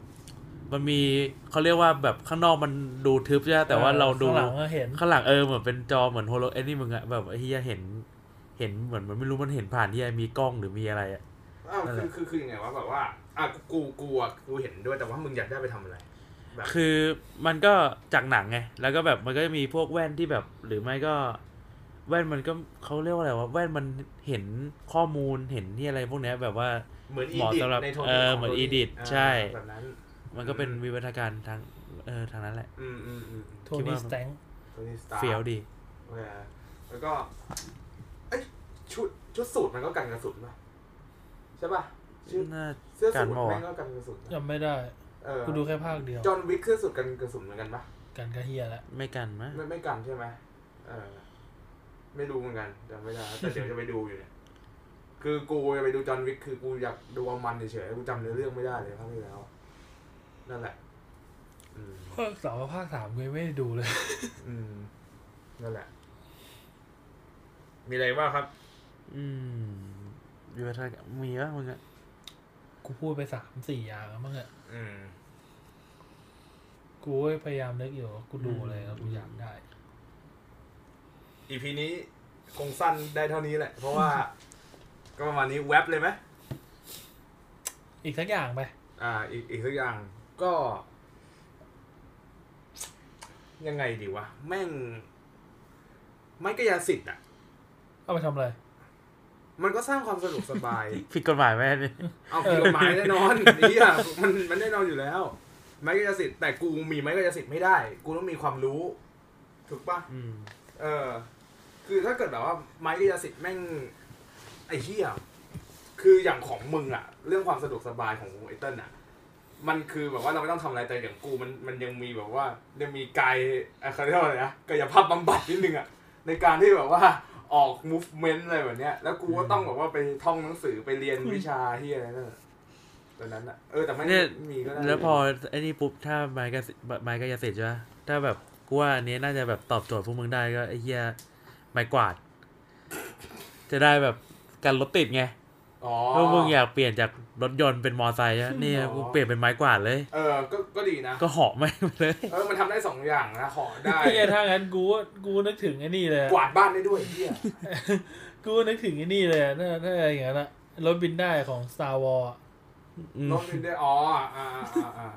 มันมีเขาเรียกว่าแบบข้างนอกมันดูทึบใช่ไหมแต่ว่าเราดู
ข้างหลังก็เห็น
ข้างหลังเออเหมือนเป็นจอเหมือนโฮโลไอ้นี่มึงอะแบบไอ้เหี้ยเห็น เห็นเหมือนมันไม่รู้มันเห็นผ่านที่มีกล้องหรือมีอะไรอะ
อ้าว
นั่นแห
คือ
ละ
คือคือยังไงวะแบบว่าอะกูกูอะกูเห็นด้วยแต่ว่ามึงอยากได้ไปทำอะไรแบบ
คือมันก็จากหนังไงแล้วก็แบบมันก็จะมีพวกแว่นที่แบบ หรือไม่ก็ แว่นมันก็เขาเรียกว่าอะไรวะแว่นมันเห็นข้อมูลเห็นที่อะไรพวกเนี้ยแบบว่า
เหมือนอี
เหมาะ
ดิท
สำหรับ
ในโทน
เออ
ของ
เหมือน
โท
edit าใช่
แบบนั้น
มันก็เป็น
อืม
วิวัฒนาการทางเออทางนั้นแหละ
อืมอืมอืม
โท
คิด
นี่
ว่า
สแตง
นี่สตาร์
เฟี้ยวดี
โอเคแล้วก็เอ้ยชุดชุดสูตรมันก็กันกระสุนป่ะใช่ป่ะชุด
น่า
เสื้อ
กัน
สูท
ปะวะ
แม่งก็กันกระสุนนะ
จำไม่ได้
เออ
กูดูแค่ภาคเดียว
จอห์นวิกเสื้อสูทกันกระสุนเหมือนกันปะ
กันกระเฮียแล้ว
ไม่กันมะ
ไม่ไม่กันใช่ไหมเออ ไม่รู้เหมือนกันจำไม่ได้แต่เดี๋ยวจะไปดูอยู่เนี่ยคือกูจะไปดูจอห์นวิกคือกูอยากดูเอามันเฉยๆกูจำเนื้อเรื่องไม่ได้เลยครั้งที่แล้ว นั่นแหละอืม
ภาคสองกับภาคสามกูยังไม่ได้ดูเลย
อืม นั่นแหละ มีอะไรบ้างครับ
อืมอยู่ทางมีวะมึงอะ
กูพูดไปสามสี่อย่างแล้วมั้งอะ
อืม
กูก็พยายามนึกอยู่ว่ากูดูอะไรแล้วกูอยากได้
อีพีนี้คงสั้นได้เท่านี้แหละ เพราะว่า ก็ประมาณนี้แว็บเลยไหม
อีกสักอย่างไป
อ่า อีกอีกสักอย่างก็ ยังไงดีวะ แม่ง ไม่กายสิทธิ์อะ
เอาไปทำอะไร
มันก็สร้างความสะดวกสบาย
ผิดกฎหมายไหมเนี่ย
เอาผิดกฎหมายแน่นอนนี่อะมันมันแน่นอนอยู่แล้ว ไม้กายสิทธิ์แต่กูมีไม้กายสิทธิ์ไม่ได้ กูต้องมีความรู้ ถูกปะ
อืม
เออ คือถ้าเกิดแบบว่าไม้กายสิทธิ์แม่งไอ้เหี้ยคืออย่างของมึงอะเรื่องความสะดวกสบายของไอ้เติ้ลอะมันคือแบบว่าเราไม่ต้องทำอะไรแต่อย่างกูมันมันยังมีแบบว่ายังมีกายเอ่อเขาเรียกว่าอะไรนะกายภาพบำบัดนิดนึงอะในการที่แบบว่าออก movement อะไรแบบเนี้ยแล้วกูก็ต้องแบบว่าไปท่องหนังสือไปเรียนวิชาที่อะไรนั่นอะตอนนั้นอะเออแต่ไม่
เนี่ย
มีก็ได้
แล้วพอไอ้นี่ปุ๊บถ้าไม้กระไม้กายสิทธิ์ใช่ปะถ้าแบบกูว่าอันนี้น่าจะแบบตอบโจทย์พวกมึงได้ก็ไอ้เหี้ย ไม้กวาด จะได้แบบกันรถติดไง
อ๋อ
พวกมึงอยากเปลี่ยนจากรถยนต์เป็นมอไซค์อะนี่
อ๋อ
กูเปลี่ยนเป็นไม้กวาดเลย
เออ ก็ก็ดีนะ
ก็เหาะไม่งไปเลย
เออ มันทำได้สองอย่างนะขอได้
ไอ้เหี้ยถ้างั้นกูว่ากูนึกถึงไอ้นี่เลยอะ
กวาดบ้านได้ด้วยไอ้เฮีย
กูนึกถึงไอ้นี่เลยอะถ้าถ้าอย่างนั้นอะรถบินได้ของ Star Wars อะ
อืม
รถบินได้ อ๋อ อ่าอ่าอ่า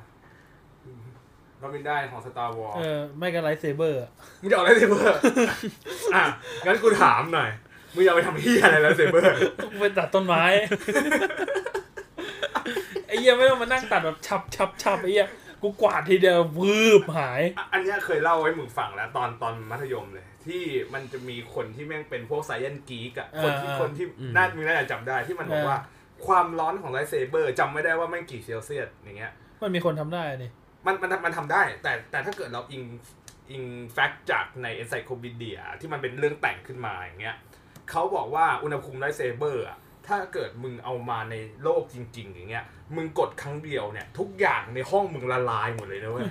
อ่ารถบินได้ของ Star Wars
เออไม่ก็ lightsaber
มึงจะเอา lightsaber อะงั้นกูถามหน่อยมึงจะเอาไปทำเหี้ยอะไร lightsaber
ต้องไปตัดต้นไม้ไอ้เหี้ยไม่ต้องมานั่งตัดแบบชับชับชับไอ้เหี้ยกูกวาดทีเดียววืบหาย
อะอันเนี้ยเคยเล่าไว้มึงฟังแล้ว ตอนตอนมัธยมเลย ที่มันจะมีคนที่แม่งเป็นพวก science geek อะคนที่
อ่า
คนที่
อืม
น่ามึงน่าจะจำได้ที่มันบอก
อ่า
ว่าความร้อนของ lightsaber จำไม่ได้ว่าแม่งกี่เซลเซียสอย่างเงี้ย
มันมีคนทำได้นี่
มันมันมันทำได้ แต่แต่ถ้าเกิดเราอิงอิง fact จากใน encyclopedia ที่มันเป็นเรื่องแต่งขึ้นมาอย่างเงี้ยเขาบอกว่าอุณหภูมิ lightsaber อะถ้าเกิดมึงเอามาในโลกจริง ๆ อย่างเงี้ย มึงกดครั้งเดียวเนี่ย ทุกอย่างในห้องมึงละลายหมดเลยนะเว้ย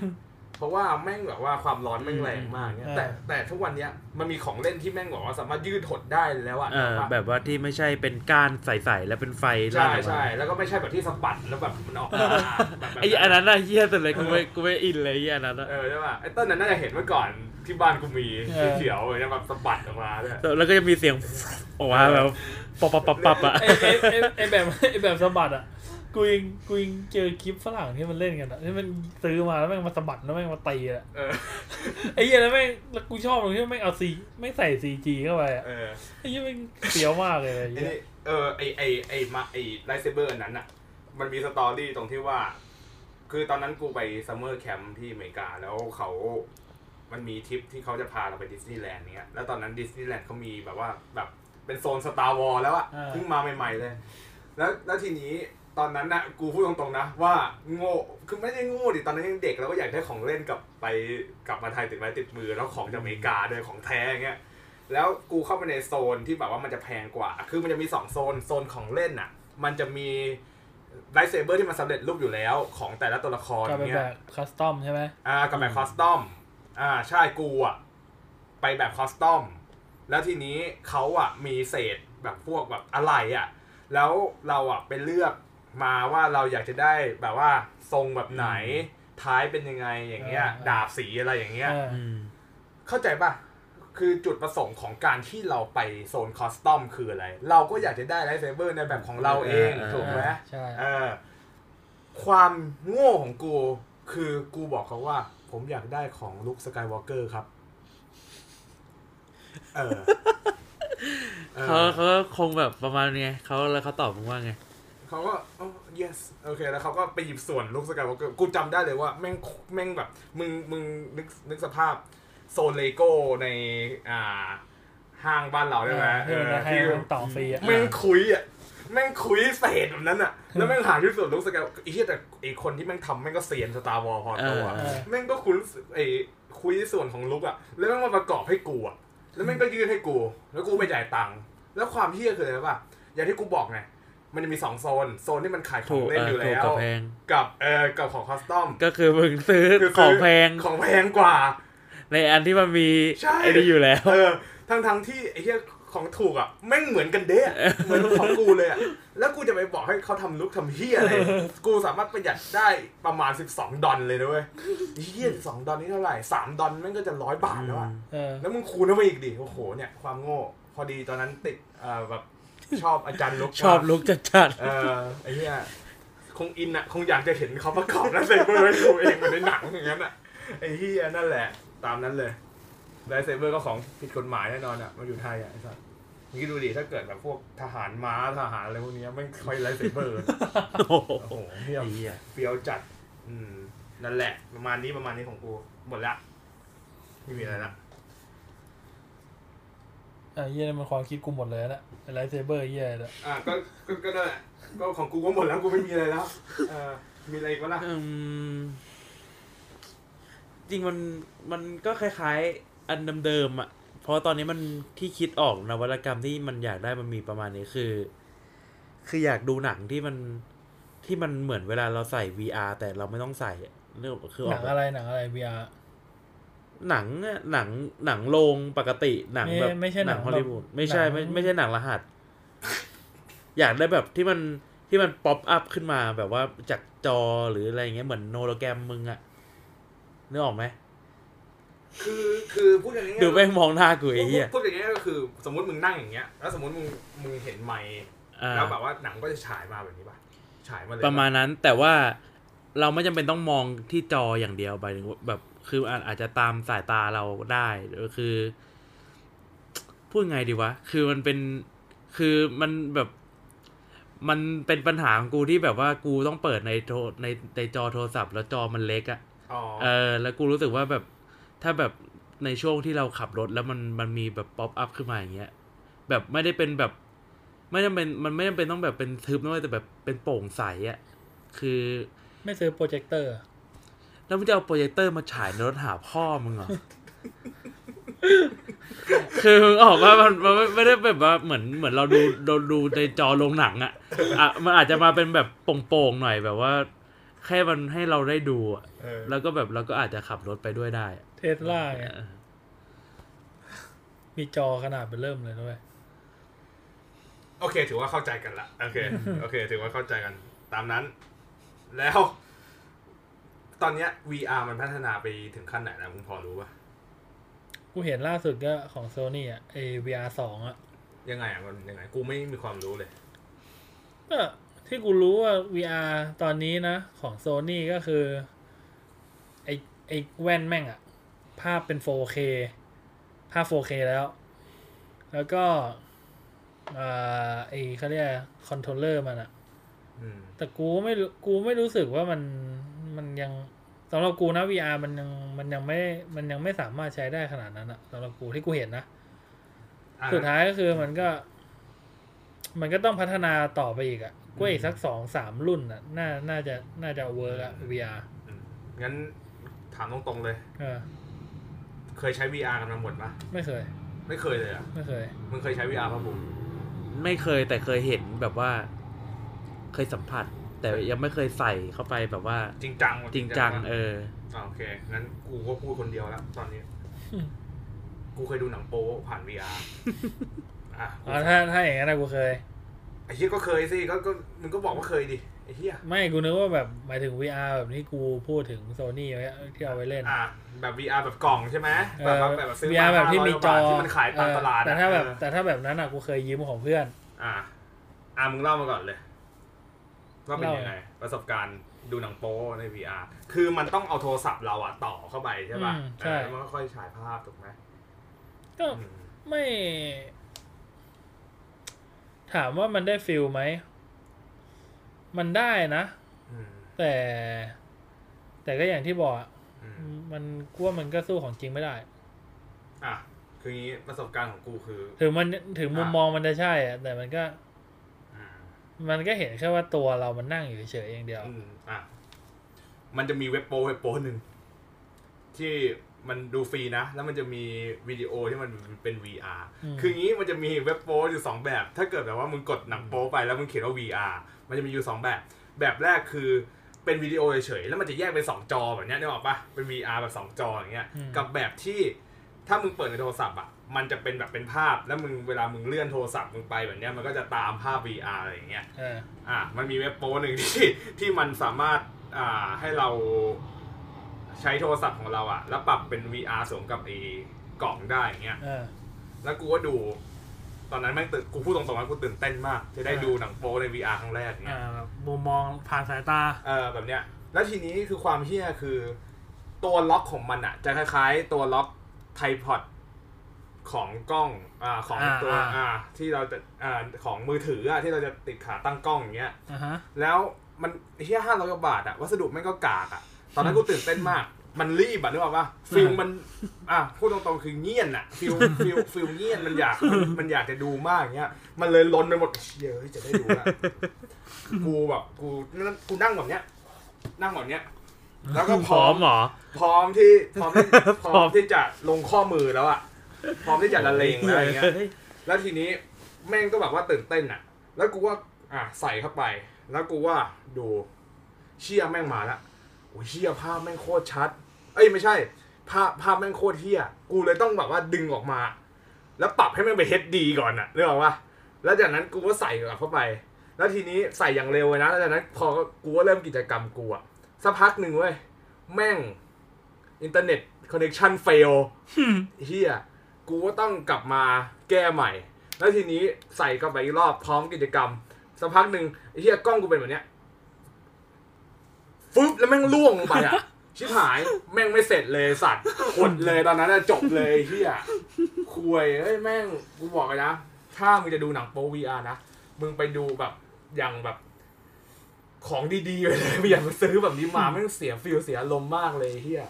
เพราะว่าแม่งแบบว่าความร้อนแม่งแรงมากเนี่ย
อืม
แต่แต่ทุกวันเนี้ยมันมีของเล่นที่แม่งบอกว่าสามารถยืดหดได้แล้วอะ
เออ
แบบ
แบบว่าที่ไม่ใช่เป็นก้านใสๆแล้วเป็นไฟลา
ใช่
ดออกมา
ใช่แล้วก็ไม่ใช่แบบที่สะบัดแล้วแบบมันออกมาแบบแบบ
ไอ้อันนั้นน่ะเหี้ยสุดเลยกูไม่กูไม่อินเลยไอ้อันนั้นน่ะ
เออใช่ป่ะไอ้ต้นนั้นน่าจะเห็นเมื่อก่อนที่บ้านกูมี
เออ
เขียวๆเนี่ยแบบสะบัดออกมาเนี่ย
แล้วก็จะมีเสียงออกมาแบบปับปับปับปับอะ
ไอ้ไอ้ไอ้ไอ้แบบไอ้แบบสะบัดอะ กูยังกูยังเจอคลิปฝรั่งที่มันเล่นกันอะที่มันซื้อมาแล้วแม่งมาสะบัดแล้วแม่งมาตีอะ
เออ
ไอ้เหี้ยแล้วแม่งแล้วกูชอบตรงที่แม่งเอาซีมาใส่ CG เข้าไปอะ
เออ
ไอ้เหี้ยแม่งเสียวมากเลยไอ้
ไอ้
เหี้ย
นี่เออไอไอไอมาไอ lightsaber อันนั้นอะมันมี story ตรงที่ว่า คือตอนนั้นกูไป summer camp ที่อเมริกาแล้วเขา มันมีทริปที่เขาจะพาเราไปดิสนีย์แลนด์เนี้ยแล้วตอนนั้นดิสนีย์แลนด์เขามีแบบว่าแบบเป็นโซน Star Wars แล้วอะเพิ่งมาใหม่ๆเลย แล้วแล้วทีนี้ ตอนนั้นนะกูพูดตรงๆนะว่าโง่คือไม่ได้โง่ดิตอนนั้นยังเด็กแล้วก็อยากได้ของเล่นกลับไปกลับมาไทยติดไม้ติดมือแล้วของจากอเมริกาด้วยของแท้อย่างเงี้ยแล้วกูเข้าไปในโซนที่แบบว่ามันจะแพงกว่า คือมันจะมีสองโซนโซนของเล่นอะ มันจะมี lightsaber ที่มันสำเร็จรูปอยู่แล้วของแต่ละตัวละคร
กลายเป็นแบบเงี้ยบ custom ใช่ไหม
อ่ากับแบบ custom อ่าใช่กูอะไปแบบ custom แล้วทีนี้เขาอะมีเศษแบบพวกแบบอะไรอะ แล้วเราอะไปเลือก มาว่าเราอยากจะได้แบบว่าทรงแบบไหนท้ายเป็นยังไงอย่างเงี้ย
อ่า
ดาบสีอะไรอย่างเงี้ย
เออ
อืม
เข้าใจป่ะคือจุดประสงค์ของการที่เราไปโซน custom คืออะไร เราก็อยากจะได้ lightsaber ในแบบของเราเอง
เออ
ถูกไหม
ใช่
เออความโง่ของกูคือกูบอกเขาว่า ผมอยากได้ของลุคสกายวอล์กเกอร์ครับ เออเออ
เขาเขาก็คงแบบประมาณไงเขาแล้วเขาตอบมึงว่าไง
เขาก็อ๋อ yes okay แล้วเขาก็ไปหยิบส่วนลุคสกายวอล์กเกอร์กูจำได้เลยว่าแม่งแม่งแบบ มึงมึงนึกนึกสภาพโซนเลโก้ในอ่าห้างบ้านเราได้ไหม
เออให้มันต่อฟรีอะ
แม่งคุ้ยอะแม่งคุ้ยเศษแบบนั้นอะ แล้วแม่งหาที่สุดรู้สึกว่าไอ้เหี้ยแต่ไอ้คนที่แม่งทำแม่งก็เซียน Star Wars พอตัว
เออ
แม่งก็คุ้ยไอ้คุ้ยส่วนของลุคอะ แล้วแม่งมาประกอบให้กูอะแล้วแม่งก็ยื่นให้กู แล้วกูไปจ่ายตังค์แล้วความเหี้ยคืออะไรรู้ป่ะอย่างที่กูบอกไง มันจะมีสองโซน โซนที่มันขายของถู
ก
เล่น
เออ
อยู่
ถูก
แล้ว
กับแพง
กับเออกับของ custom
ก็คือมึงซื้อ
คือซื้
อของแพง
ของแพงกว่า
ในอันที่มันมี
ใช่
ไอ้นี่อยู่แล้ว
เออ ทั้งทั้งๆที่ไอ้เหี้ยของถูกอะแม่งเหมือนกันเด้อะเหมือนของกูเลยอะแล้วกูจะไปบอกให้เขาทำลุกทำเฮียอะไรกูสามารถประหยัดได้ประมาณ 12 ดอลเลยนะเว้ยเฮียสองดอลนี่เท่าไหร่สามดอลแม่งก็จะร้อยบาทแล้วอะ
เออ
แล้วมึงคูณเข้าไปอีกดิโอ้โหเนี่ยความโง่ พอดีตอนนั้นติดเอ่อแบบ ชอบอาจารย์ลุก
ชอบ
มาก
ลุกจัดจัด
เออไอ้เหี้ยคงอินอะ คงอยากจะเห็นเขาประกอบแล้วเซเบอร์ให้ดูเองเหมือนในหนังอย่างนั้นอะไอ้เหี้ยนั่นแหละ ตามนั้นเลย lightsaber ก็ของผิดกฎหมายแน่นอนอะมาอยู่ไทยอะไอ้สัสมึงคิดดูดิถ้าเกิดแบบพวกทหารม้าทหารอะไรพวกเนี้ยไม่ค่อย lightsaber
lightsaber โอ้โห
โอ้โหเหี้ย
ไอ้เหี้ย
เฟี้ยวจัด อืมนั่นแหละ ประมาณนี้ประมาณนี้ของกูหมดละไม่มีอะไรละ
อะเหี้ยนี่มันความคิดกูหมดเลยนะ lightsaber เหี้ยเลย
อะก็ก็ก็นั่นแหละก็ของกูก็หมดแล้วกูไม่มีอะไรแล้วเออมีอะไรอีกวะล่ะ
อืมจริงมันมันก็คล้ายๆ อันเดิมๆอะ เพราะตอนนี้มันที่คิดออกนวัตกรรมที่มันอยากได้มันมีประมาณนี้คือ คืออยากดูหนังที่มันที่มันเหมือนเวลาเราใส่ VR แต่เราไม่ต้องใส่อะนึกออกปะคืออ
ห
อ
นั
ก
งอะไรหนังอะไร VR
หนังอะหนังหนังโรงปกติหนัง
ไม่
แบบ
ไม่ใช่หนัง
ฮอลลีวูด
แบบ
ไม่ใช่
หนัง
ไม่ไม่ใช่หนังรหัส อยากได้แบบที่มันที่มันป๊อปอัพขึ้นมาแบบว่าจากจอหรืออะไรอย่างเงี้ยเหมือนโนโลแกรมมึงอะนึกออกไหม
คือคือพูดอย่างนี้
ดูแม่งมองหน้ากูไอ้เหี้ย
พูดอย่างนี้ยก็คือ สมมติมึงนั่งอย่างเงี้ยแล้วสมมติมึงมึงเห็นไมค์
อ่า
แล้วแบบว่าหนังก็จะฉายมาแบบนี้ป่ะฉายมาเลย
ประมาณนั้นแต่ว่าเราไม่จำเป็นต้องมองที่จออย่างเดียวไปถึงว่าแบบ คืออาอาจจะตามสายตาเราได้หรือคือ พูดไงดีวะ คือมันเป็นคือมันแบบมันเป็นปัญหาของกูที่แบบว่ากูต้องเปิดในโทรในในจอโทรศัพท์แล้วจอมันเล็กอะ
อ๋อ
เออ แล้วกูรู้สึกว่าแบบถ้าแบบในช่วงที่เราขับรถแล้วมันมันมีแบบ pop up ขึ้นมาอย่างเงี้ย แบบไม่ได้เป็นแบบ ไม่จำเป็นมันไม่จำเป็นต้องแบบเป็นทึบนะเว้ยแต่แบบเป็นโปร่งใสอะคือ
ไม่ซื้อโปรเจคเตอร์
แล้วมึงจะเอาโปรเจคเตอร์มาฉายในรถหาพ่อมึงเหรอ คือมึงออกว่ามันมันไม่ไม่ได้แบบว่าเหมือนเหมือนเราดูเราดูในจอโรงหนังอะอะ มันอาจจะมาเป็นแบบโป่งๆหน่อยแบบว่า แค่มันให้เราได้ดูอะ
เออ
แล้วก็แบบเราก็อาจจะขับรถไปด้วยได้อะ
เทสลาไงมีจอขนาดเป็นเริ่มเลยด้วย
โอเค ถือว่าเข้าใจกันละโอเคโอเค ถือว่าเข้าใจกัน ตามนั้น แล้ว ตอนเนี้ย VR มันพัฒนาไปถึงขั้นไหนแล้วมึงพอรู้ป่ะ
กูเห็นล่าสุดก็ของโซนี่อะไอ VR สองอะ
ยังไงอะมันยังไง กูไม่มีความรู้เลย
ก็ที่กูรู้ว่า VR ตอนนี้นะ ของโซนี่ก็คือ ไอไอแว่นแม่งอะภาพเป็น 4K ภาพ 4K แล้ว แล้วก็อ่าไอเขาเรียก controller มันอะ
อืม
แต่กูไม่รู้กูไม่รู้สึกว่ามัน มันยังสำหรับกูนะ VR มันยังมันยังไม่ มันยังไม่สามารถใช้ได้ขนาดนั้นอะสำหรับกูที่กูเห็นนะ
อะ
สุดท้ายก็คือมันก็ มันก็ต้องพัฒนาต่อไปอีกอะ่ะกูว่าอีกสักสองสามรุ่นอะ่ะน่าน่าจะน่าจะเวิร์กอะ VR
อืมงั้นถามตรงๆเลย
เออ
เคยใช้ VR กันมาหมดปะ
ไม่เคย
ไม่เคยเลยอะ
ไม่เคย
มึงเคยใช้ VR ป่ะบุ๋ม
ไม่เคยแต่เคยเห็นแบบว่า เคยสัมผัส แต่ยังไม่เคยใส่เข้าไปแบบว่า
จริงจัง
จริงจัง
ปะ
เออ
อ่าโอเคงั้นกูก็พูดคนเดียวแล้วตอนนี้
อืม
กูเคยดูหนังโป๊ผ่าน VR อะ
อ๋อถ้าถ้าอย่างนั้นนะกูเคย
ไอ้เฮียก็เคยสิก็ก็มึงก็บอกว่าเคยดิไอ้เฮีย
ไม่กูนึกว่าแบบหมายถึง VR แบบที่กูพูดถึงโซนี่ไว้ที่เอาไว้เล่น
อะแบบ VR แบบกล่องใช่ไหม
เอ
แบบ
อ
ว่าแบบซื้อ
VR แบบที่มีจอ
500ที่มันขายตามตลาด
เออแต่ถ้าแบบ
เออ
แต่ถ้าแบบนั้นอะกูเคยยืมของเพื่อน
อะอะมึงเล่ามาก่อนเลย ว่าเป็น
เล่า
ยังไงประสบการณ์ดูหนังโป๊ใน VR คือมันต้องเอาโทรศัพท์เราอะต่อเข้าไปใช่ป่ะ
อืมใช่
เออแล้วมันก็ค่อยฉายภาพถูกไหม
ก็
อืม
ไม่ ถามว่ามันได้ฟิลไหม มันได้นะ
อืม
แต่ แต่ก็อย่างที่บอกอะ
อืม
มันกูว่ามันก็สู้ของจริงไม่ได้
ออะ คืองี้ประสบการณ์ของกูคือ
ถึงมันถึงมุม
อะ
มองมันจะใช่อะแต่มันก็
อื ม
มันก็เห็นแค่ว่าตัวเรามันนั่งอยู่เฉยๆเองเดียว
อืมอะมันจะมีเว็บโป้เว็บโป้หนึ่ง ที่มันดูฟรีนะ แล้วมันจะมีวิดีโอที่มันเป็น VR
อืม
คืองี้มันจะมีเว็บโป้อยู่สองแบบ ถ้าเกิดแบบว่ามึงกดหนังโป้ไปแล้วมึงเขียนว่า VR มันจะมีอยู่สองแบบ แบบแรกคือเป็นวิดีโอเฉยๆแล้วมันจะแยกเป็นสองจอแบบเนี้ยนึกออกปะเป็น VR แบบสองจออย่างเงี้ย
อืม
กับแบบที่ถ้ามึงเปิดในโทรศัพท์อะ มันจะเป็นแบบเป็นภาพแล้วมึงเวลามึงเลื่อนโทรศัพท์มึงไปแบบเนี้ยมันก็จะตามภาพ VR อะไรอย่างเงี้ย
เออ
อะมันมีเว็บโป้หนึ่งที่ที่มันสามารถอ่าให้เราใช้โทรศัพท์ของเราอะแล้วปรับเป็น VR สวมกับไอ้กล่องได้อย่างเงี้ย
เออ
แล้วกูก็ดู ตอนนั้นแม่งตื่นกูพูดตรงๆว่ากูตื่นเต้นมาก จะได้
อ่า
ดูหนังโป้ใน VR ครั้งแรกเงี้
อ่ายแบบมุมมองผ่านสายตา
เออแบบเนี้ยแล้วทีนี้คือความเฮี้ยคือ ตัวล็อกของมันอะจะคล้ายๆ ตัวล็อกไทพอด ของกล้องอ่าของ
อ่า
ตัว
อ่า
อ่าที่เราจะอ่าของมือถืออะที่เราจะติดขาตั้งกล้องอย่างเงี้ย
อ่าฮะ
แล้วมันเฮี้ยห้าร้อยกว่าบาทอะวัสดุแม่งก็กากอะตอนนั้นกูตื่นเต้นมากมันรีบอะนึกออกปะฟิลมันอะพูดตรงๆคือเงียนอะฟิลฟิลฟิลเงียนมันอยากมันมันอยากจะดูมากอย่างเงี้ย มันเลยล้นไปหมดเชี่ยเฮ้ยจะได้ดูละกูแบบกูนั่งกูนั่งแบบเนี้ย นั่งแบบเนี้ย แล้วก็พ
พร้
ร้
อ
อ
ม
ม
เหรอ
พร้อมที่พร้อมที่พ
พร้
ร้
อ
อ
ม
มที่จะลงข้อมือแล้วอะ พร้อมที่จะละเลงแล้วอย่างเงี้ยแล้วทีนี้แม่งก็แบบว่าตื่นเต้นอะแล้วกูว่าอะใส่เข้าไป แล้วกูว่าดูเชี่ยแม่งมาละโอ้ยเชี่ยภาพแม่งโคตรชัด เอ้ยไม่ใช่ ภาพภาพแม่งโคตรเหี้ยกูเลยต้องแบบว่าดึงออกมา แล้วปรับให้แม่งไป HD ก่อนอะนึกออกปะแล้วจากนั้นกูก็ใส่กลับเข้าไป แล้วทีนี้ใส่อย่างเร็วเลยนะแล้วจากนั้นพอกูก็เริ่มกิจกรรมกูอะสักพักหนึ่งเว้ยแม่งอินเทอร์เน็ตคอนเน c ชันเฟลเฮีย กูก็ต้องกลับมาแก้ใหม่ แล้วทีนี้ใส่เข้าไปอีกรอบพร้อมกิจกรรมสักพักหนึ่งไอ้เฮียกล้องกูเป็นแบบเนี้ยฟึบแล้วแม่งล่วงลงไปอะ ชิบหายแม่งไม่เสร็จเลยสัตว์หดเลยตอนนั้นอะจบเลยไอ้เฮียคุยเฮ้ยแม่งกูบอกเลยนะ ถ้ามึงจะดูหนังโป๊ VR นะมึงไปดูแบบอย่างแบบ ของดีๆไปเลยไม่อยากมาซื้อแบบนี้มาแม่งเสียฟิลเสียลมณ์มากเลยเฮีย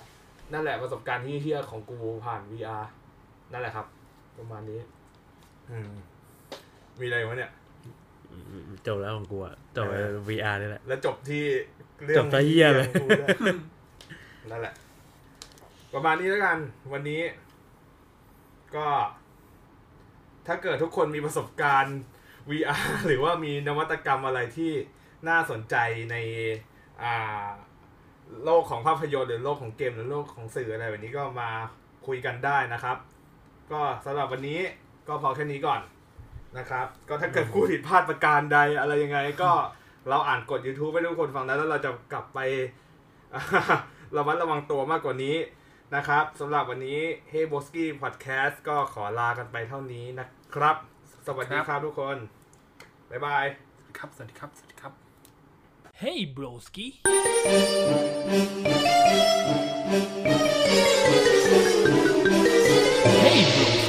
นั่นแหละประสบการณ์ที่เฮียของกูผ่าน VR นั่นแหละครับ ประมาณนี้ อืม มีอะไรวะเนี่ย
จบแล้วของกูอะจบไป
เออ
VR นี่แหละ
แล้วจบที่เรื่
จบซะเหี้ยเลย
ของกูด้วยนั่นแหละ ประมาณนี้แล้วกัน วันนี้ ก็ ถ้าเกิดทุกคนมีประสบการณ์ VR หรือว่ามีนวัตกรรมอะไรที่น่าสนใจในอ่าโลกของภาพยนตร์หรือโลกของเกมหรือโลกของสื่ออะไรแบบนี้ก็มาคุยกันได้นะครับ ก็สำหรับวันนี้ก็พอแค่นี้ก่อนนะครับ ก็ถ้าเกิดผู้ผิดพลาดประการใดอะไรยังไงก็เราอ่านกด YouTube ให้ทุกคนฟังแล้วแล้วเราจะกลับไประมัดระวังตัวมากกว่านี้นะครับสำหรับวันนี้ Hey b o s k i Podcast ก็ขอลากันไปเท่านี้นะครับ สวัสดีครับทุกคน บ๊ายบาย
ครับ สวัสดีครับ สวัสดีครับ
Hey broski Hebrews.